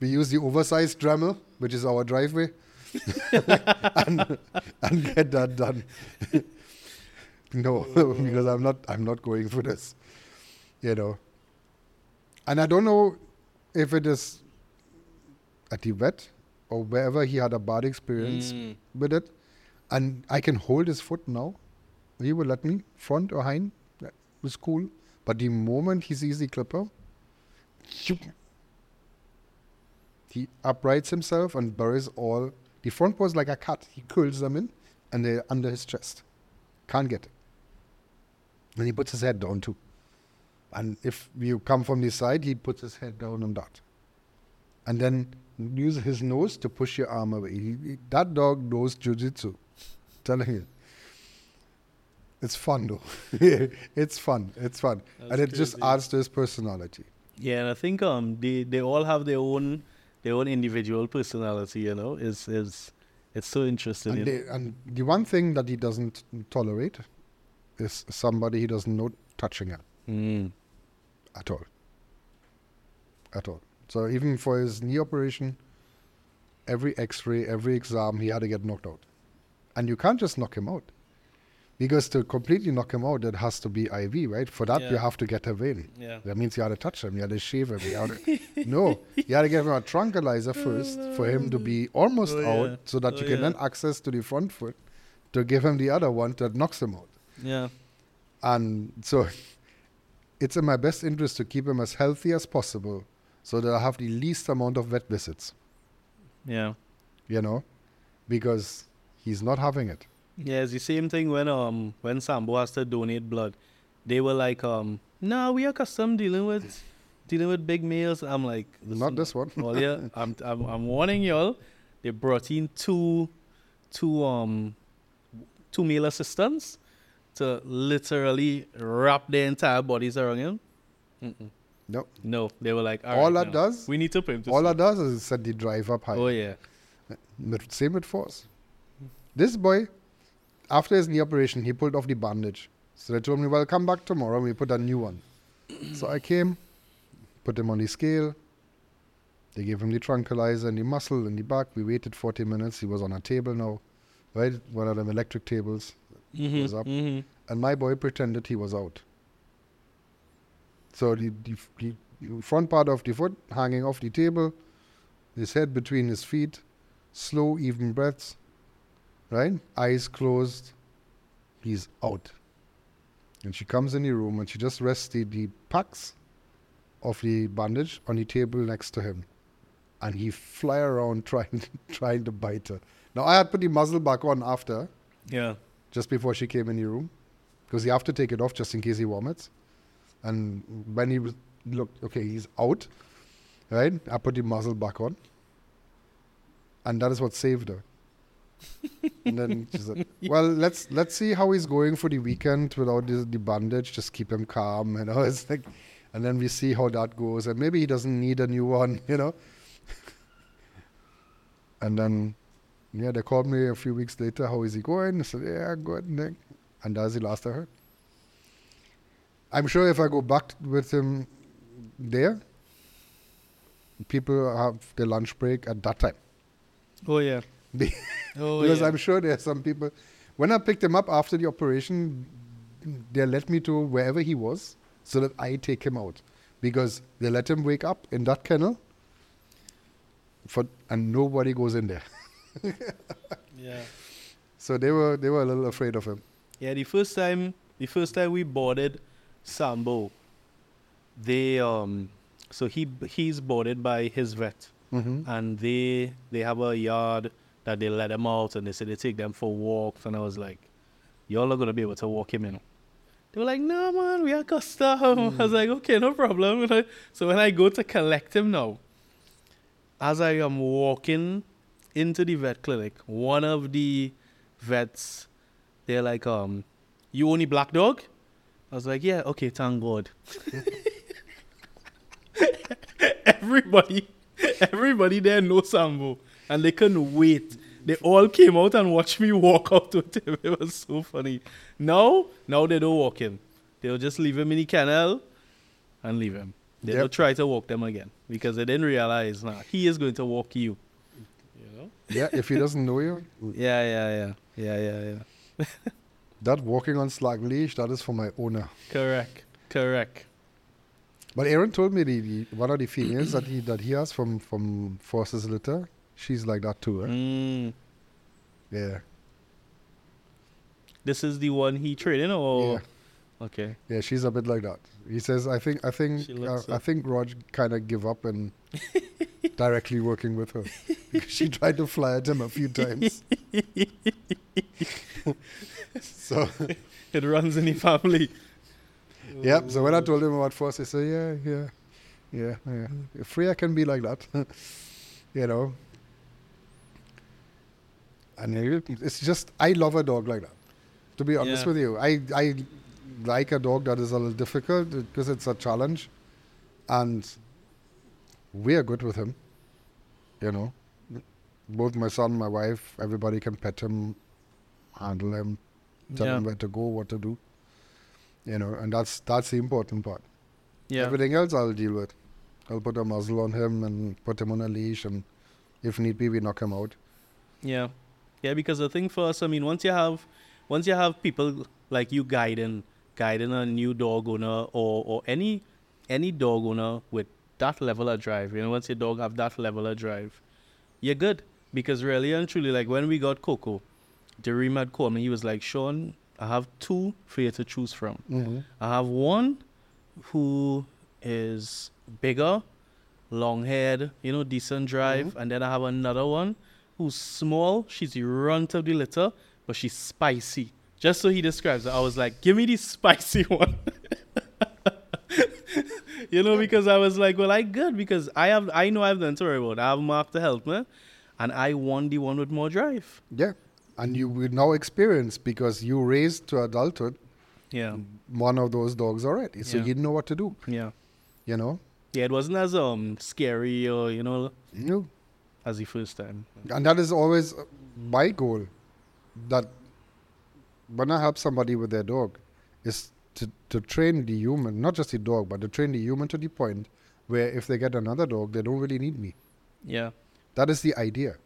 We use the oversized Dremel, which is our driveway, (laughs) and, and get that done. no, because I'm not. I'm not going for this. You know. And I don't know if it is at the vet or wherever he had a bad experience Mm. with it, and I can hold his foot now. He will let me front or hind. That was cool. But the moment he sees the clipper, he uprights himself and buries all. The front paws like a cat. He curls them in, and they're under his chest. Can't get it. And he puts his head down too. And if you come from the side, he puts his head down on that. And then use his nose to push your arm away. He, he- that dog knows jujitsu. Telling you. It's fun though. (laughs) it's fun. It's fun. That's and it just adds to his personality. Yeah, and I think um they, they all have their own their own individual personality. You know, is is it's so interesting. And, they, and the one thing that he doesn't tolerate is somebody he doesn't know touching him Mm. at all. At all. So even for his knee operation, every X-ray, every exam, he had to get knocked out. And you can't just knock him out, because to completely knock him out, it has to be IV, right? For that, you have to get a vein. Yeah. That means you had to touch him, you had to shave him. You had to, (laughs) no, you had to give him a tranquilizer first for him to be almost Oh, out, yeah. so that Oh, you can yeah. then access to the front foot to give him the other one that knocks him out. Yeah. And so it's in my best interest to keep him as healthy as possible so that I have the least amount of vet visits, Yeah. you know, because he's not having it. Yeah, it's the same thing when um when Sambo has to donate blood. They were like, um, nah, we are custom dealing with dealing with big males. I'm like, Not this one. Well, yeah, (laughs) I'm, I'm I'm warning y'all. They brought in two two um two male assistants to literally wrap their entire bodies around him. Mm-mm. No. No, they were like, All all that no. does- we need to put him to All sleep." that does is set the drive up high. Oh yeah, same with Force. This boy, after his knee operation, he pulled off the bandage. So they told me, well, come back tomorrow and we put a new one. so I came, put him on the scale. They gave him the tranquilizer and the muscle in the back. We waited 40 minutes. He was on a table now. right? One of them electric tables. Mhm, was up. mhm. and my boy pretended he was out. So the, the, the front part of the foot hanging off the table, his head between his feet, slow, even breaths, right? Eyes closed. He's out. And she comes in the room and she just rests the, the packs of the bandage on the table next to him. And he fly around (laughs) trying trying to bite her. Now I had put the muzzle back on after, Yeah. just before she came in the room because you have to take it off just in case he vomits. And when he was, looked, okay, he's out, right? I put the muzzle back on. And that is what saved her. And then she said, (laughs) well, let's let's see how he's going for the weekend without the, the bandage. Just keep him calm, you know. (laughs) It's like, and then we see how that goes. And maybe he doesn't need a new one, (laughs) you know. and then, yeah, they called me a few weeks later. How is he going? I said, yeah, good, Nick. And that's the last I heard. I'm sure if I go back with him there, people have their lunch break at that time. Oh yeah. Oh because yeah. I'm sure there are some people. When I picked him up after the operation, they led me to wherever he was so that I take him out. Because they let him wake up in that kennel for, and nobody goes in there. (laughs) yeah. So they were they were a little afraid of him. Yeah, the first time the first time we boarded Sambo, they um so he he's boarded by his vet Mm-hmm. and they they have a yard that they let them out and they said they take them for walks and I was like, Y'all are gonna be able to walk him in. They were like, No man, we are custom. (laughs) I was like, Okay, no problem. I- so when I go to collect him now, as I am walking into the vet clinic, one of the vets, they're like, um, you only black dog? I was like, yeah, okay, thank God. (laughs) everybody, everybody there knows Sambo, and they couldn't wait. They all came out and watched me walk out with him. It was so funny. Now, now they don't walk him. They'll just leave him in the kennel and leave him. They Yep. don't try to walk them again because they didn't realize, nah, he is going to walk you. You know? Yeah, if he doesn't know you, Yeah, yeah, yeah, yeah, yeah, yeah. (laughs) that walking on slack leash, that is for my owner. Correct, correct. But Aaron told me the, the one of the females that he that he has from from Force's Litter, she's like that too. Eh? Mm, Yeah, this is the one he traded, or yeah, okay. yeah. She's a bit like that. He says, I think I think uh, I think Rog kind of give up and (laughs) directly working with her. Because she tried to fly at him a few times. (laughs) so (laughs) It runs in the family. Yep. So when I told him about Force, he said, "Yeah, yeah, yeah, yeah. Freya can be like that, you know." And it's just, I love a dog like that. To be honest Yeah. with you, I I like a dog that is a little difficult because it's a challenge, and we are good with him. You know, both my son, my wife, everybody can pet him, handle him, tell Yeah. him where to go, what to do. You know, and that's that's the important part. Yeah, Everything else I'll deal with. I'll put a muzzle on him and put him on a leash, and if need be, we knock him out. yeah, yeah. Because the thing for us, I mean, once you have, once you have people like you guiding, guiding a new dog owner or or any any dog owner with that level of drive, you know, once your dog have that level of drive, you're good. Because really and truly, like when we got Coco, Dareem had called me. He was like, Shaun, I have two for you to choose from. Mm-hmm. I have one who is bigger, long haired, you know, decent drive, and then I have another one who's small. She's the runt of the litter, but she's spicy. Just so he describes it, I was like, "Give me the (laughs) spicy one." (laughs) you know, because I was like, "Well, I good because I have, I know I've done to worry about. I have Mark to help me, and I want the one with more drive." Yeah, and you will now experience because you raised to adulthood Yeah, one of those dogs already, so Yeah. you know what to do. yeah, You know, yeah. It wasn't as um scary or you know you as the first time. and that is always my goal. That when I help somebody with their dog, is to to train the human, not just the dog, but to train the human to the point where if they get another dog, they don't really need me. Yeah. That is the idea.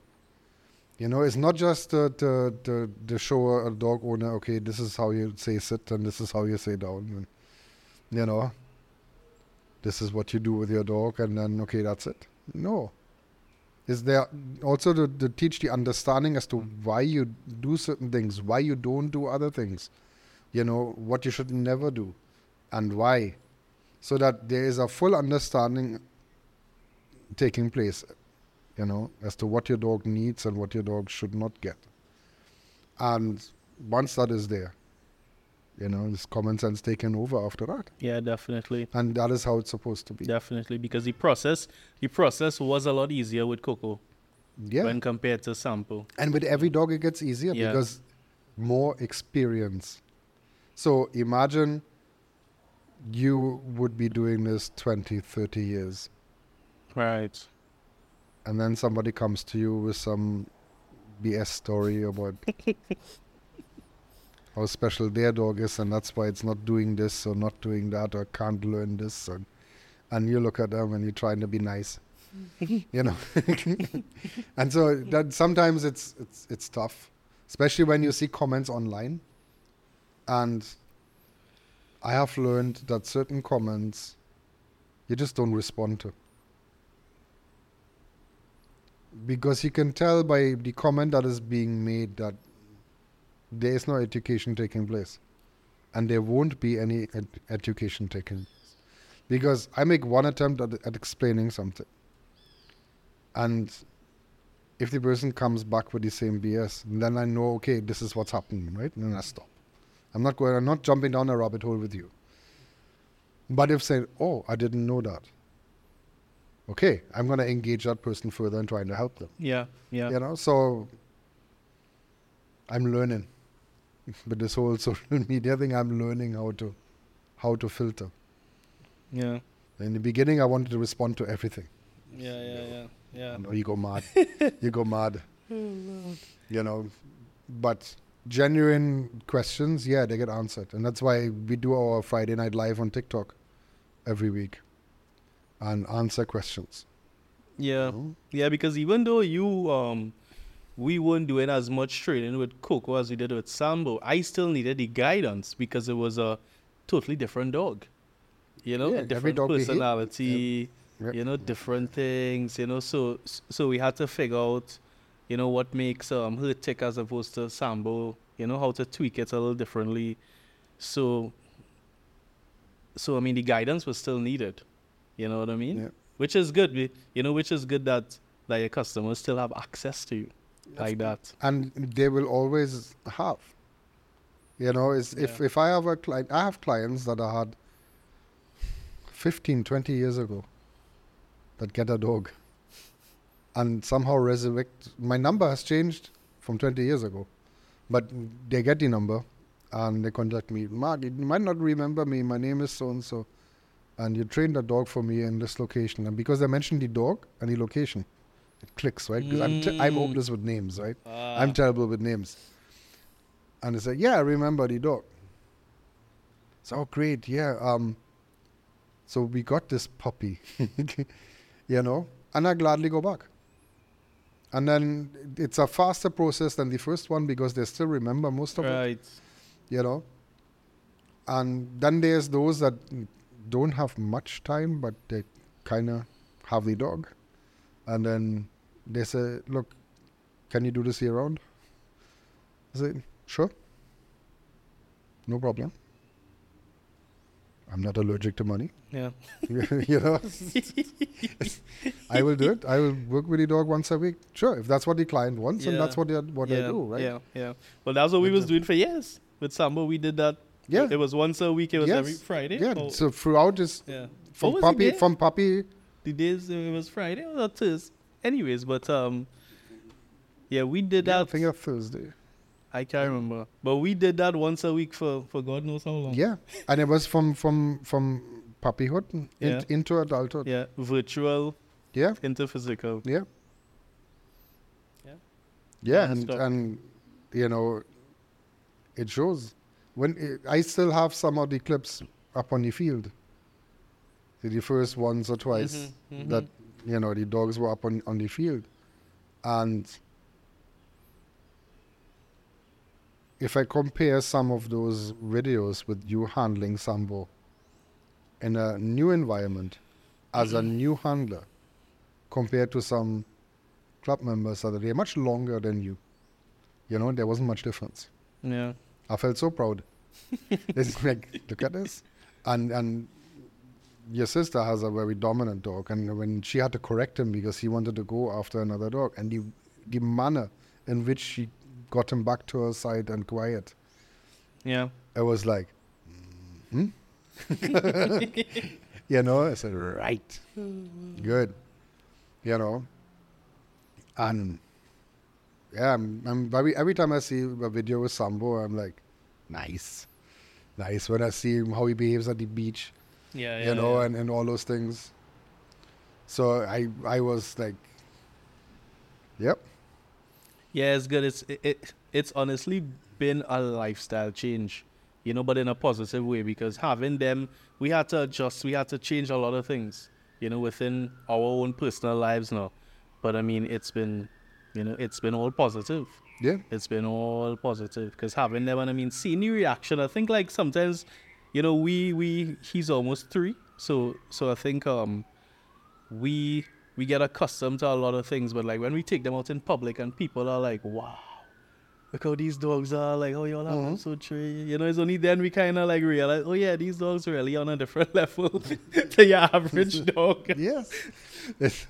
You know, it's not just the the the, the show a dog owner. Okay, this is how you say sit and this is how you say down. And, you know, this is what you do with your dog, and then okay, that's it. No. Is there also to, to teach the understanding as to why you do certain things, why you don't do other things, you know, what you should never do, and why, so that there is a full understanding taking place, you know, as to what your dog needs and what your dog should not get. And once that is there, you know, it's common sense taken over after that. Yeah, definitely. And that is how it's supposed to be. Definitely, because the process, the process was a lot easier with Coco Yeah. when compared to Sambo. And with every dog, it gets easier Yeah. because more experience. So imagine you would be doing this 20, 30 years, Right. and then somebody comes to you with some BS story about (laughs) how special their dog is, and that's why it's not doing this or not doing that or can't learn this. And, and you look at them and you're trying to be nice. (laughs) you know (laughs) and so that sometimes it's it's it's tough especially when you see comments online and i have learned that certain comments you just don't respond to because you can tell by the comment that is being made that there is no education taking place and there won't be any ed- education taking place because i make one attempt at, at explaining something and if the person comes back with the same BS, then I know, okay, this is what's happening, right? And then I stop. I'm not going, I'm not jumping down a rabbit hole with you. But if say, oh, I didn't know that. Okay, I'm going to engage that person further in trying to help them. Yeah. Yeah. You know, so I'm learning. (laughs) With this whole (laughs) social media thing, I'm learning how to, how to filter. Yeah. In the beginning, I wanted to respond to everything. Yeah. Yeah. Yeah. Yeah. No, you go mad. (laughs) you go mad. You know, but genuine questions, yeah, they get answered, and that's why we do our Friday night live on TikTok every week and answer questions. Yeah. you know? Yeah, because even though you um we weren't doing as much training with Coco as we did with Sambo, I still needed the guidance because it was a totally different dog. You know, Yeah, different dog personality, Yep. you know, different things, you know, so so we had to figure out, you know, what makes um her tick as opposed to Sambo, you know, how to tweak it a little differently. So so I mean the guidance was still needed. You know what I mean? Yeah. Which is good. You know, which is good that that your customers still have access to you like that. and they will always have. You know, is if if I have a client, I have clients that I had 15, 20 years ago that get a dog and somehow resurrect. My number has changed from 20 years ago, but they get the number and they contact me. Mark, you might not remember me. My name is so and so, and you trained a dog for me in this location. And because I mentioned the dog and the location, it clicks, right? Because I'm, t- I'm Mm. hopeless with names, right? Ah. I'm terrible with names. And they say, yeah, I remember the dog. So oh, great, yeah. Um, so we got this puppy, (laughs) you know, and I gladly go back. And then it's a faster process than the first one because they still remember most of it, you know. And then there's those that don't have much time, but they kind of have the dog. And then they say, look, can you do this year round? I say, sure. No problem. I'm not allergic to money. Yeah. (laughs) you know, (laughs) I will do it. I will work with the dog once a week. Sure, if that's what the client wants, and that's what they, what yeah. I do, right? Yeah. Yeah. Well, that's what we was doing for years with Sambo. We did that. Yeah. It was once a week. It was Yes. every Friday. Yeah. Oh, So throughout this, yeah. from What was the puppy, from puppy, the days it was Friday or Thursday. Anyways, but um, yeah, we did I that. think of Thursday. I can't remember, but we did that once a week for for God knows how long. Yeah, and it was from from from puppyhood in, Yeah. into adulthood. Yeah, virtual Yeah, into physical. yeah, Yeah. yeah, and Non-stop. and you know, it shows. When it, I still have some of the clips up on the field. The first once or twice Mhm, mhm. that you know the dogs were up on on the field, and if I compare some of those videos with you handling Sambo in a new environment as a new handler compared to some club members that are much longer than you, you know, there wasn't much difference. Yeah. I felt so proud. (laughs) it's like, look at this. And and your sister has a very dominant dog, and when she had to correct him because he wanted to go after another dog, and the the manner in which she got him back to her side and quiet, Yeah. it was like, hmm? (laughs) you know, I said, right, good, you know, and yeah, I'm, I'm very, every time I see a video with Sambo, I'm like, nice, nice. When I see him, how he behaves at the beach, Yeah. Yeah. you know, yeah. and, and all those things. So I I was like, yep, Yeah, it's good. It's it, it it's honestly been a lifestyle change, you know, but in a positive way because having them, we had to adjust. We had to change a lot of things, you know, within our own personal lives now. But I mean, it's been, you know, it's been all positive. yeah, It's been all positive because having them and I mean, seeing the reaction. I think like sometimes, you know, we we he's almost three, so so I think um we we get accustomed to a lot of things, but like when we take them out in public and people are like, wow, look how these dogs are, like, oh, y'all them Mhm. so tree. You know, it's only then we kind of like realize, oh, yeah, these dogs are really on a different (laughs) level (laughs) to your average (laughs) dog. yes. It's-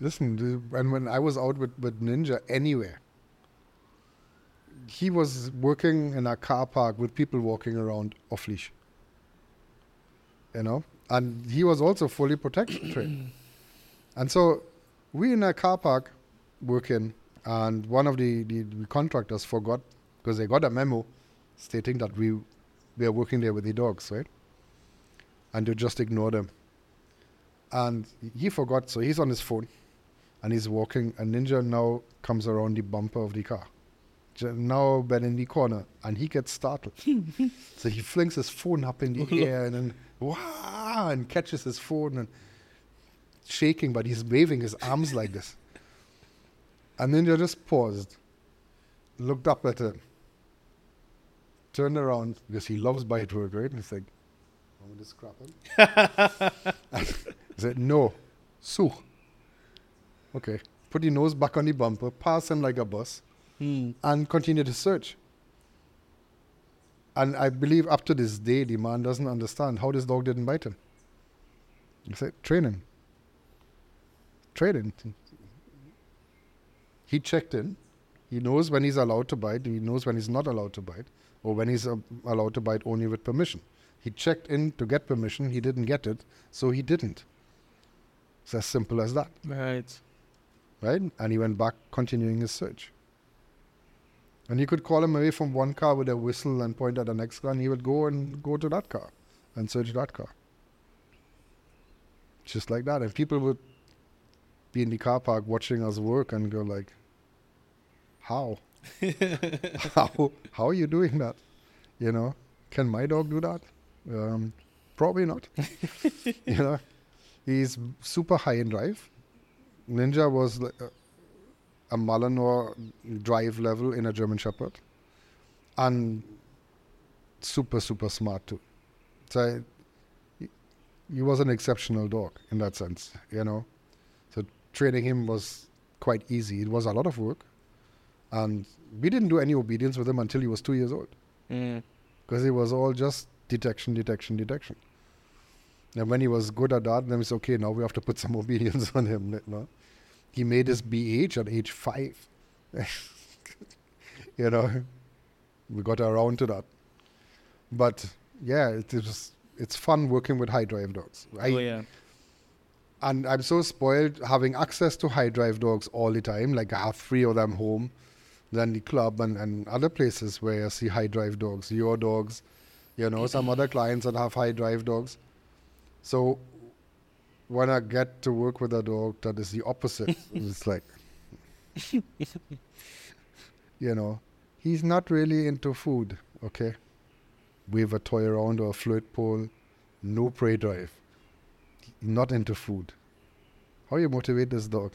Listen, and when I was out with, with Ninja anywhere, he was working in a car park with people walking around off leash. You know? And he was also fully protected (clears throat) trained. And so we in a car park working, and one of the, the, the contractors forgot because they got a memo stating that we we are working there with the dogs, right? And to just ignore them. And he forgot, so he's on his phone and he's walking. A ninja now comes around the bumper of the car, now been in the corner, and he gets startled. (laughs) so he flings his phone up in the (laughs) air and then wow, and catches his phone and shaking, but he's waving his arms like this. And then Ninja just paused, looked up at him, turned around because he loves bite word, right? And he's like, "Want me to scrap him?" (laughs) He said, No, Sue. Okay. Put your nose back on the bumper, pass him like a bus, Hmm. and continue to search. And I believe up to this day, the man doesn't understand how this dog didn't bite him. He said, Train him. Train him. He checked in. He knows when he's allowed to bite, he knows when he's not allowed to bite, or when he's uh, allowed to bite only with permission. He checked in to get permission, he didn't get it, so he didn't. It's as simple as that, Right. right? And he went back, continuing his search. And you could call him away from one car with a whistle and point at the next car, and he would go and go to that car and search that car. Just like that. And people would be in the car park watching us work and go like, How? (laughs) how how are you doing that? You know? Can my dog do that? Um, probably not. (laughs) you know? He's super high in drive. Ninja was like a, a Malinois drive level in a German Shepherd, and super super smart too. So he, he was an exceptional dog in that sense, you know. So training him was quite easy. It was a lot of work, and we didn't do any obedience with him until he was two years old Mm. because it was all just detection, detection, detection. And when he was good at that, then it's okay. Now we have to put some (laughs) obedience on him. You know? He made his BH at age five. (laughs) you know, we got around to that. But yeah, it is. It's fun working with high drive dogs. I, oh yeah. and I'm so spoiled having access to high drive dogs all the time. Like I have three of them home, then the club and, and other places where I see high drive dogs, your dogs, you know, some other clients that have high drive dogs. So when I get to work with a dog that is the opposite, (laughs) it's like, (laughs) you know, he's not really into food, okay? Wave a toy around or a flirt pole, no prey drive not into food. How you motivate this dog?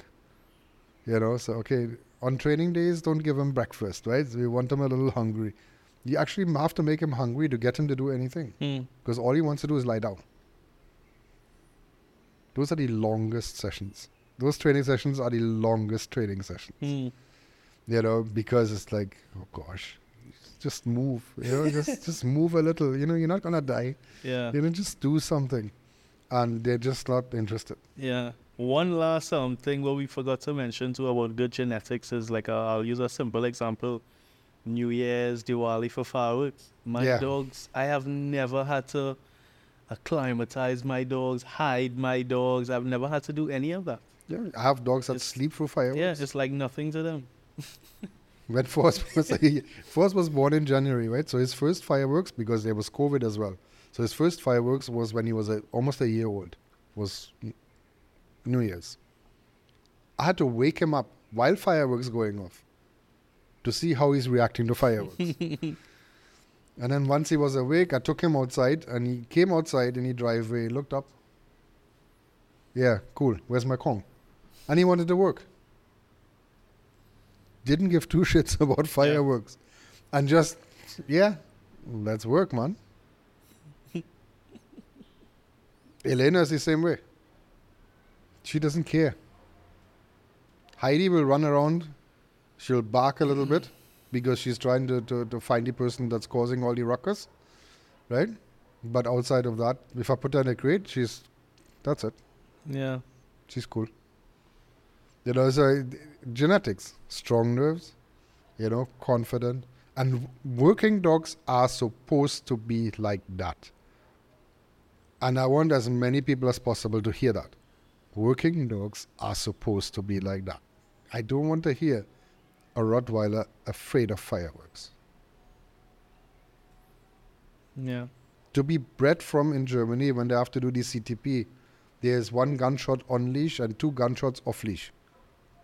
You know, so okay, on training days, don't give him breakfast, right? We want him a little hungry. You actually have to make him hungry to get him to do anything Hmm. because all he wants to do is lie down. Those are the longest sessions. Those training sessions are the longest training sessions. Hmm. You know, because it's like, oh gosh, just move. You know, just (laughs) just move a little. You know, you're not gonna die. Yeah. You know, just do something, and they're just not interested. Yeah. One last um thing what we forgot to mention too about good genetics is like uh, I'll use a simple example. New Year's, Diwali for fireworks. My Yeah. dogs, I have never had to acclimatize my dogs, hide my dogs. I've never had to do any of that. Yeah, I have dogs that It's- sleep through fireworks. Yeah, it's like nothing to them. (laughs) When Force (laughs) was (laughs) Force was born in January, right? So his first fireworks, because there was COVID as well. So his first fireworks was when he was a, almost a year old. Was New Year's. I had to wake him up while fireworks going off to see how he's reacting to fireworks. And then once he was awake, I took him outside, and he came outside in the driveway, looked up. Yeah, cool. Where's my Kong? And he wanted to work. Didn't give two (laughs) shits about fireworks. And just yeah let's work man. (laughs) Elena is the same way. She doesn't care. Heidi will run around. She'll bark a little mm-hmm. bit because she's trying to, to, to find the person that's causing all the ruckus right but outside of that if i put her in a crate she's that's it Yeah. she's cool. You know, so genetics, strong nerves, you know, confident, and working dogs are supposed to be like that. And I want as many people as possible to hear that. Working dogs are supposed to be like that. I don't want to hear a Rottweiler afraid of fireworks. Yeah. to be bred from in Germany when they have to do the CTP, there's one gunshot on leash and two gunshots off leash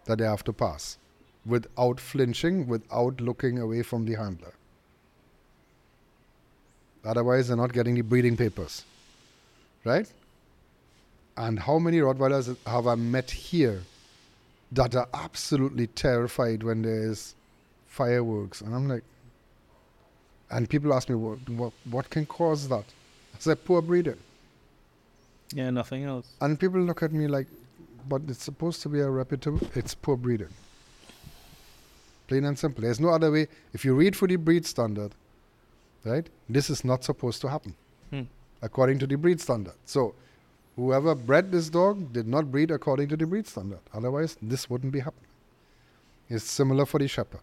that they have to pass without flinching, without looking away from the handler. Otherwise, they're not getting the breeding papers. Right? And how many Rottweilers have I met here that are absolutely terrified when there is fireworks? And I'm like, and people ask me, what, what, what can cause that? I said, poor breeding. Yeah, nothing else. And people look at me like, but it's supposed to be a reputable, it's poor breeding. Plain and simple. There's no other way. If you read for the breed standard, right, this is not supposed to happen Hmm. according to the breed standard. So, whoever bred this dog did not breed according to the breed standard. Otherwise, this wouldn't be happening. It's similar for the shepherd,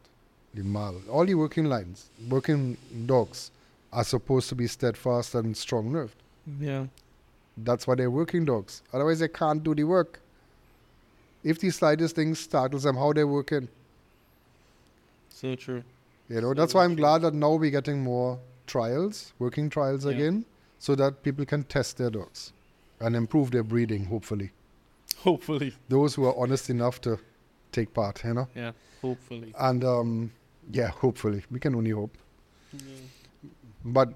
the mal. All the working lines, working dogs are supposed to be steadfast and strong nerved. Yeah. That's why they're working dogs. Otherwise, they can't do the work. If the slightest thing startles them, how they're working. So true. You know, that's why I'm glad that now we're getting more trials, working trials Yeah. again, so that people can test their dogs and improve their breeding, hopefully. Hopefully. Those who are honest enough to take part, you know. Yeah. Hopefully. And um, yeah, hopefully. We can only hope. But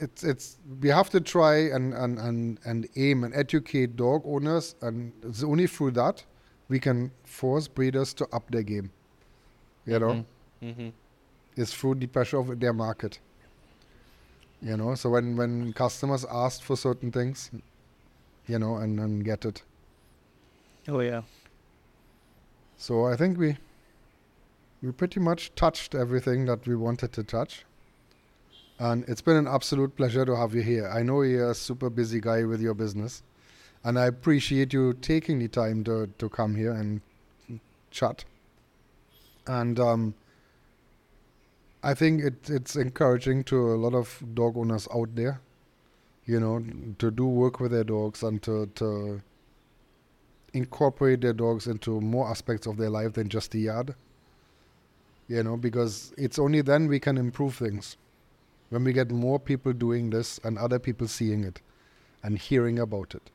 it's it's we have to try and, and, and, and aim and educate dog owners and it's only through that we can force breeders to up their game. You know? Mm-hmm. is through the pressure of their market. You know, so when, when customers ask for certain things, you know, and, and get it. Oh yeah. So I think we we pretty much touched everything that we wanted to touch. And it's been an absolute pleasure to have you here. I know you're a super busy guy with your business. And I appreciate you taking the time to, to come here and chat. And um, I think it, it's encouraging to a lot of dog owners out there, you know, to do work with their dogs and to, to incorporate their dogs into more aspects of their life than just the yard. You know, because it's only then we can improve things. When we get more people doing this and other people seeing it and hearing about it.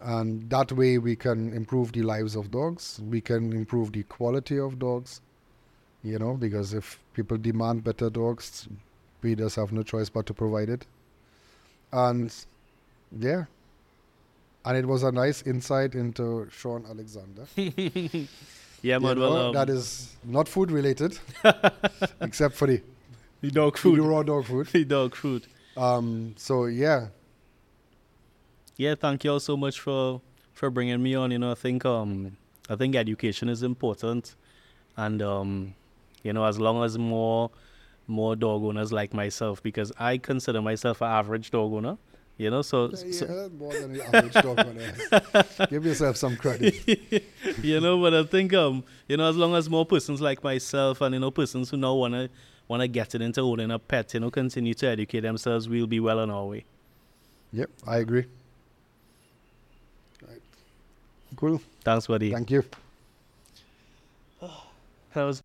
And that way we can improve the lives of dogs, we can improve the quality of dogs, you know, because if people demand better dogs, breeders have no choice but to provide it. And yeah, and it was a nice insight into Shaun Alexander. (laughs) Yeah, You man. know, Well, um, that is not food related, (laughs) except for the, the dog the food. raw dog food. (laughs) The dog food. Um, so yeah, Yeah, thank you all so much for for bringing me on. You know, I think um I think education is important, and um you know as long as more more dog owners like myself, because I consider myself an average dog owner. You know, so, yeah, so more than the average dog owner. (laughs) Give yourself some credit. (laughs) you know, but I think um you know as long as more persons like myself and you know persons who now wanna wanna get it into owning a pet, you know, continue to educate themselves, we'll be well on our way. Yep, I agree. Right. Cool. Thanks, buddy. Thank you. (sighs) That was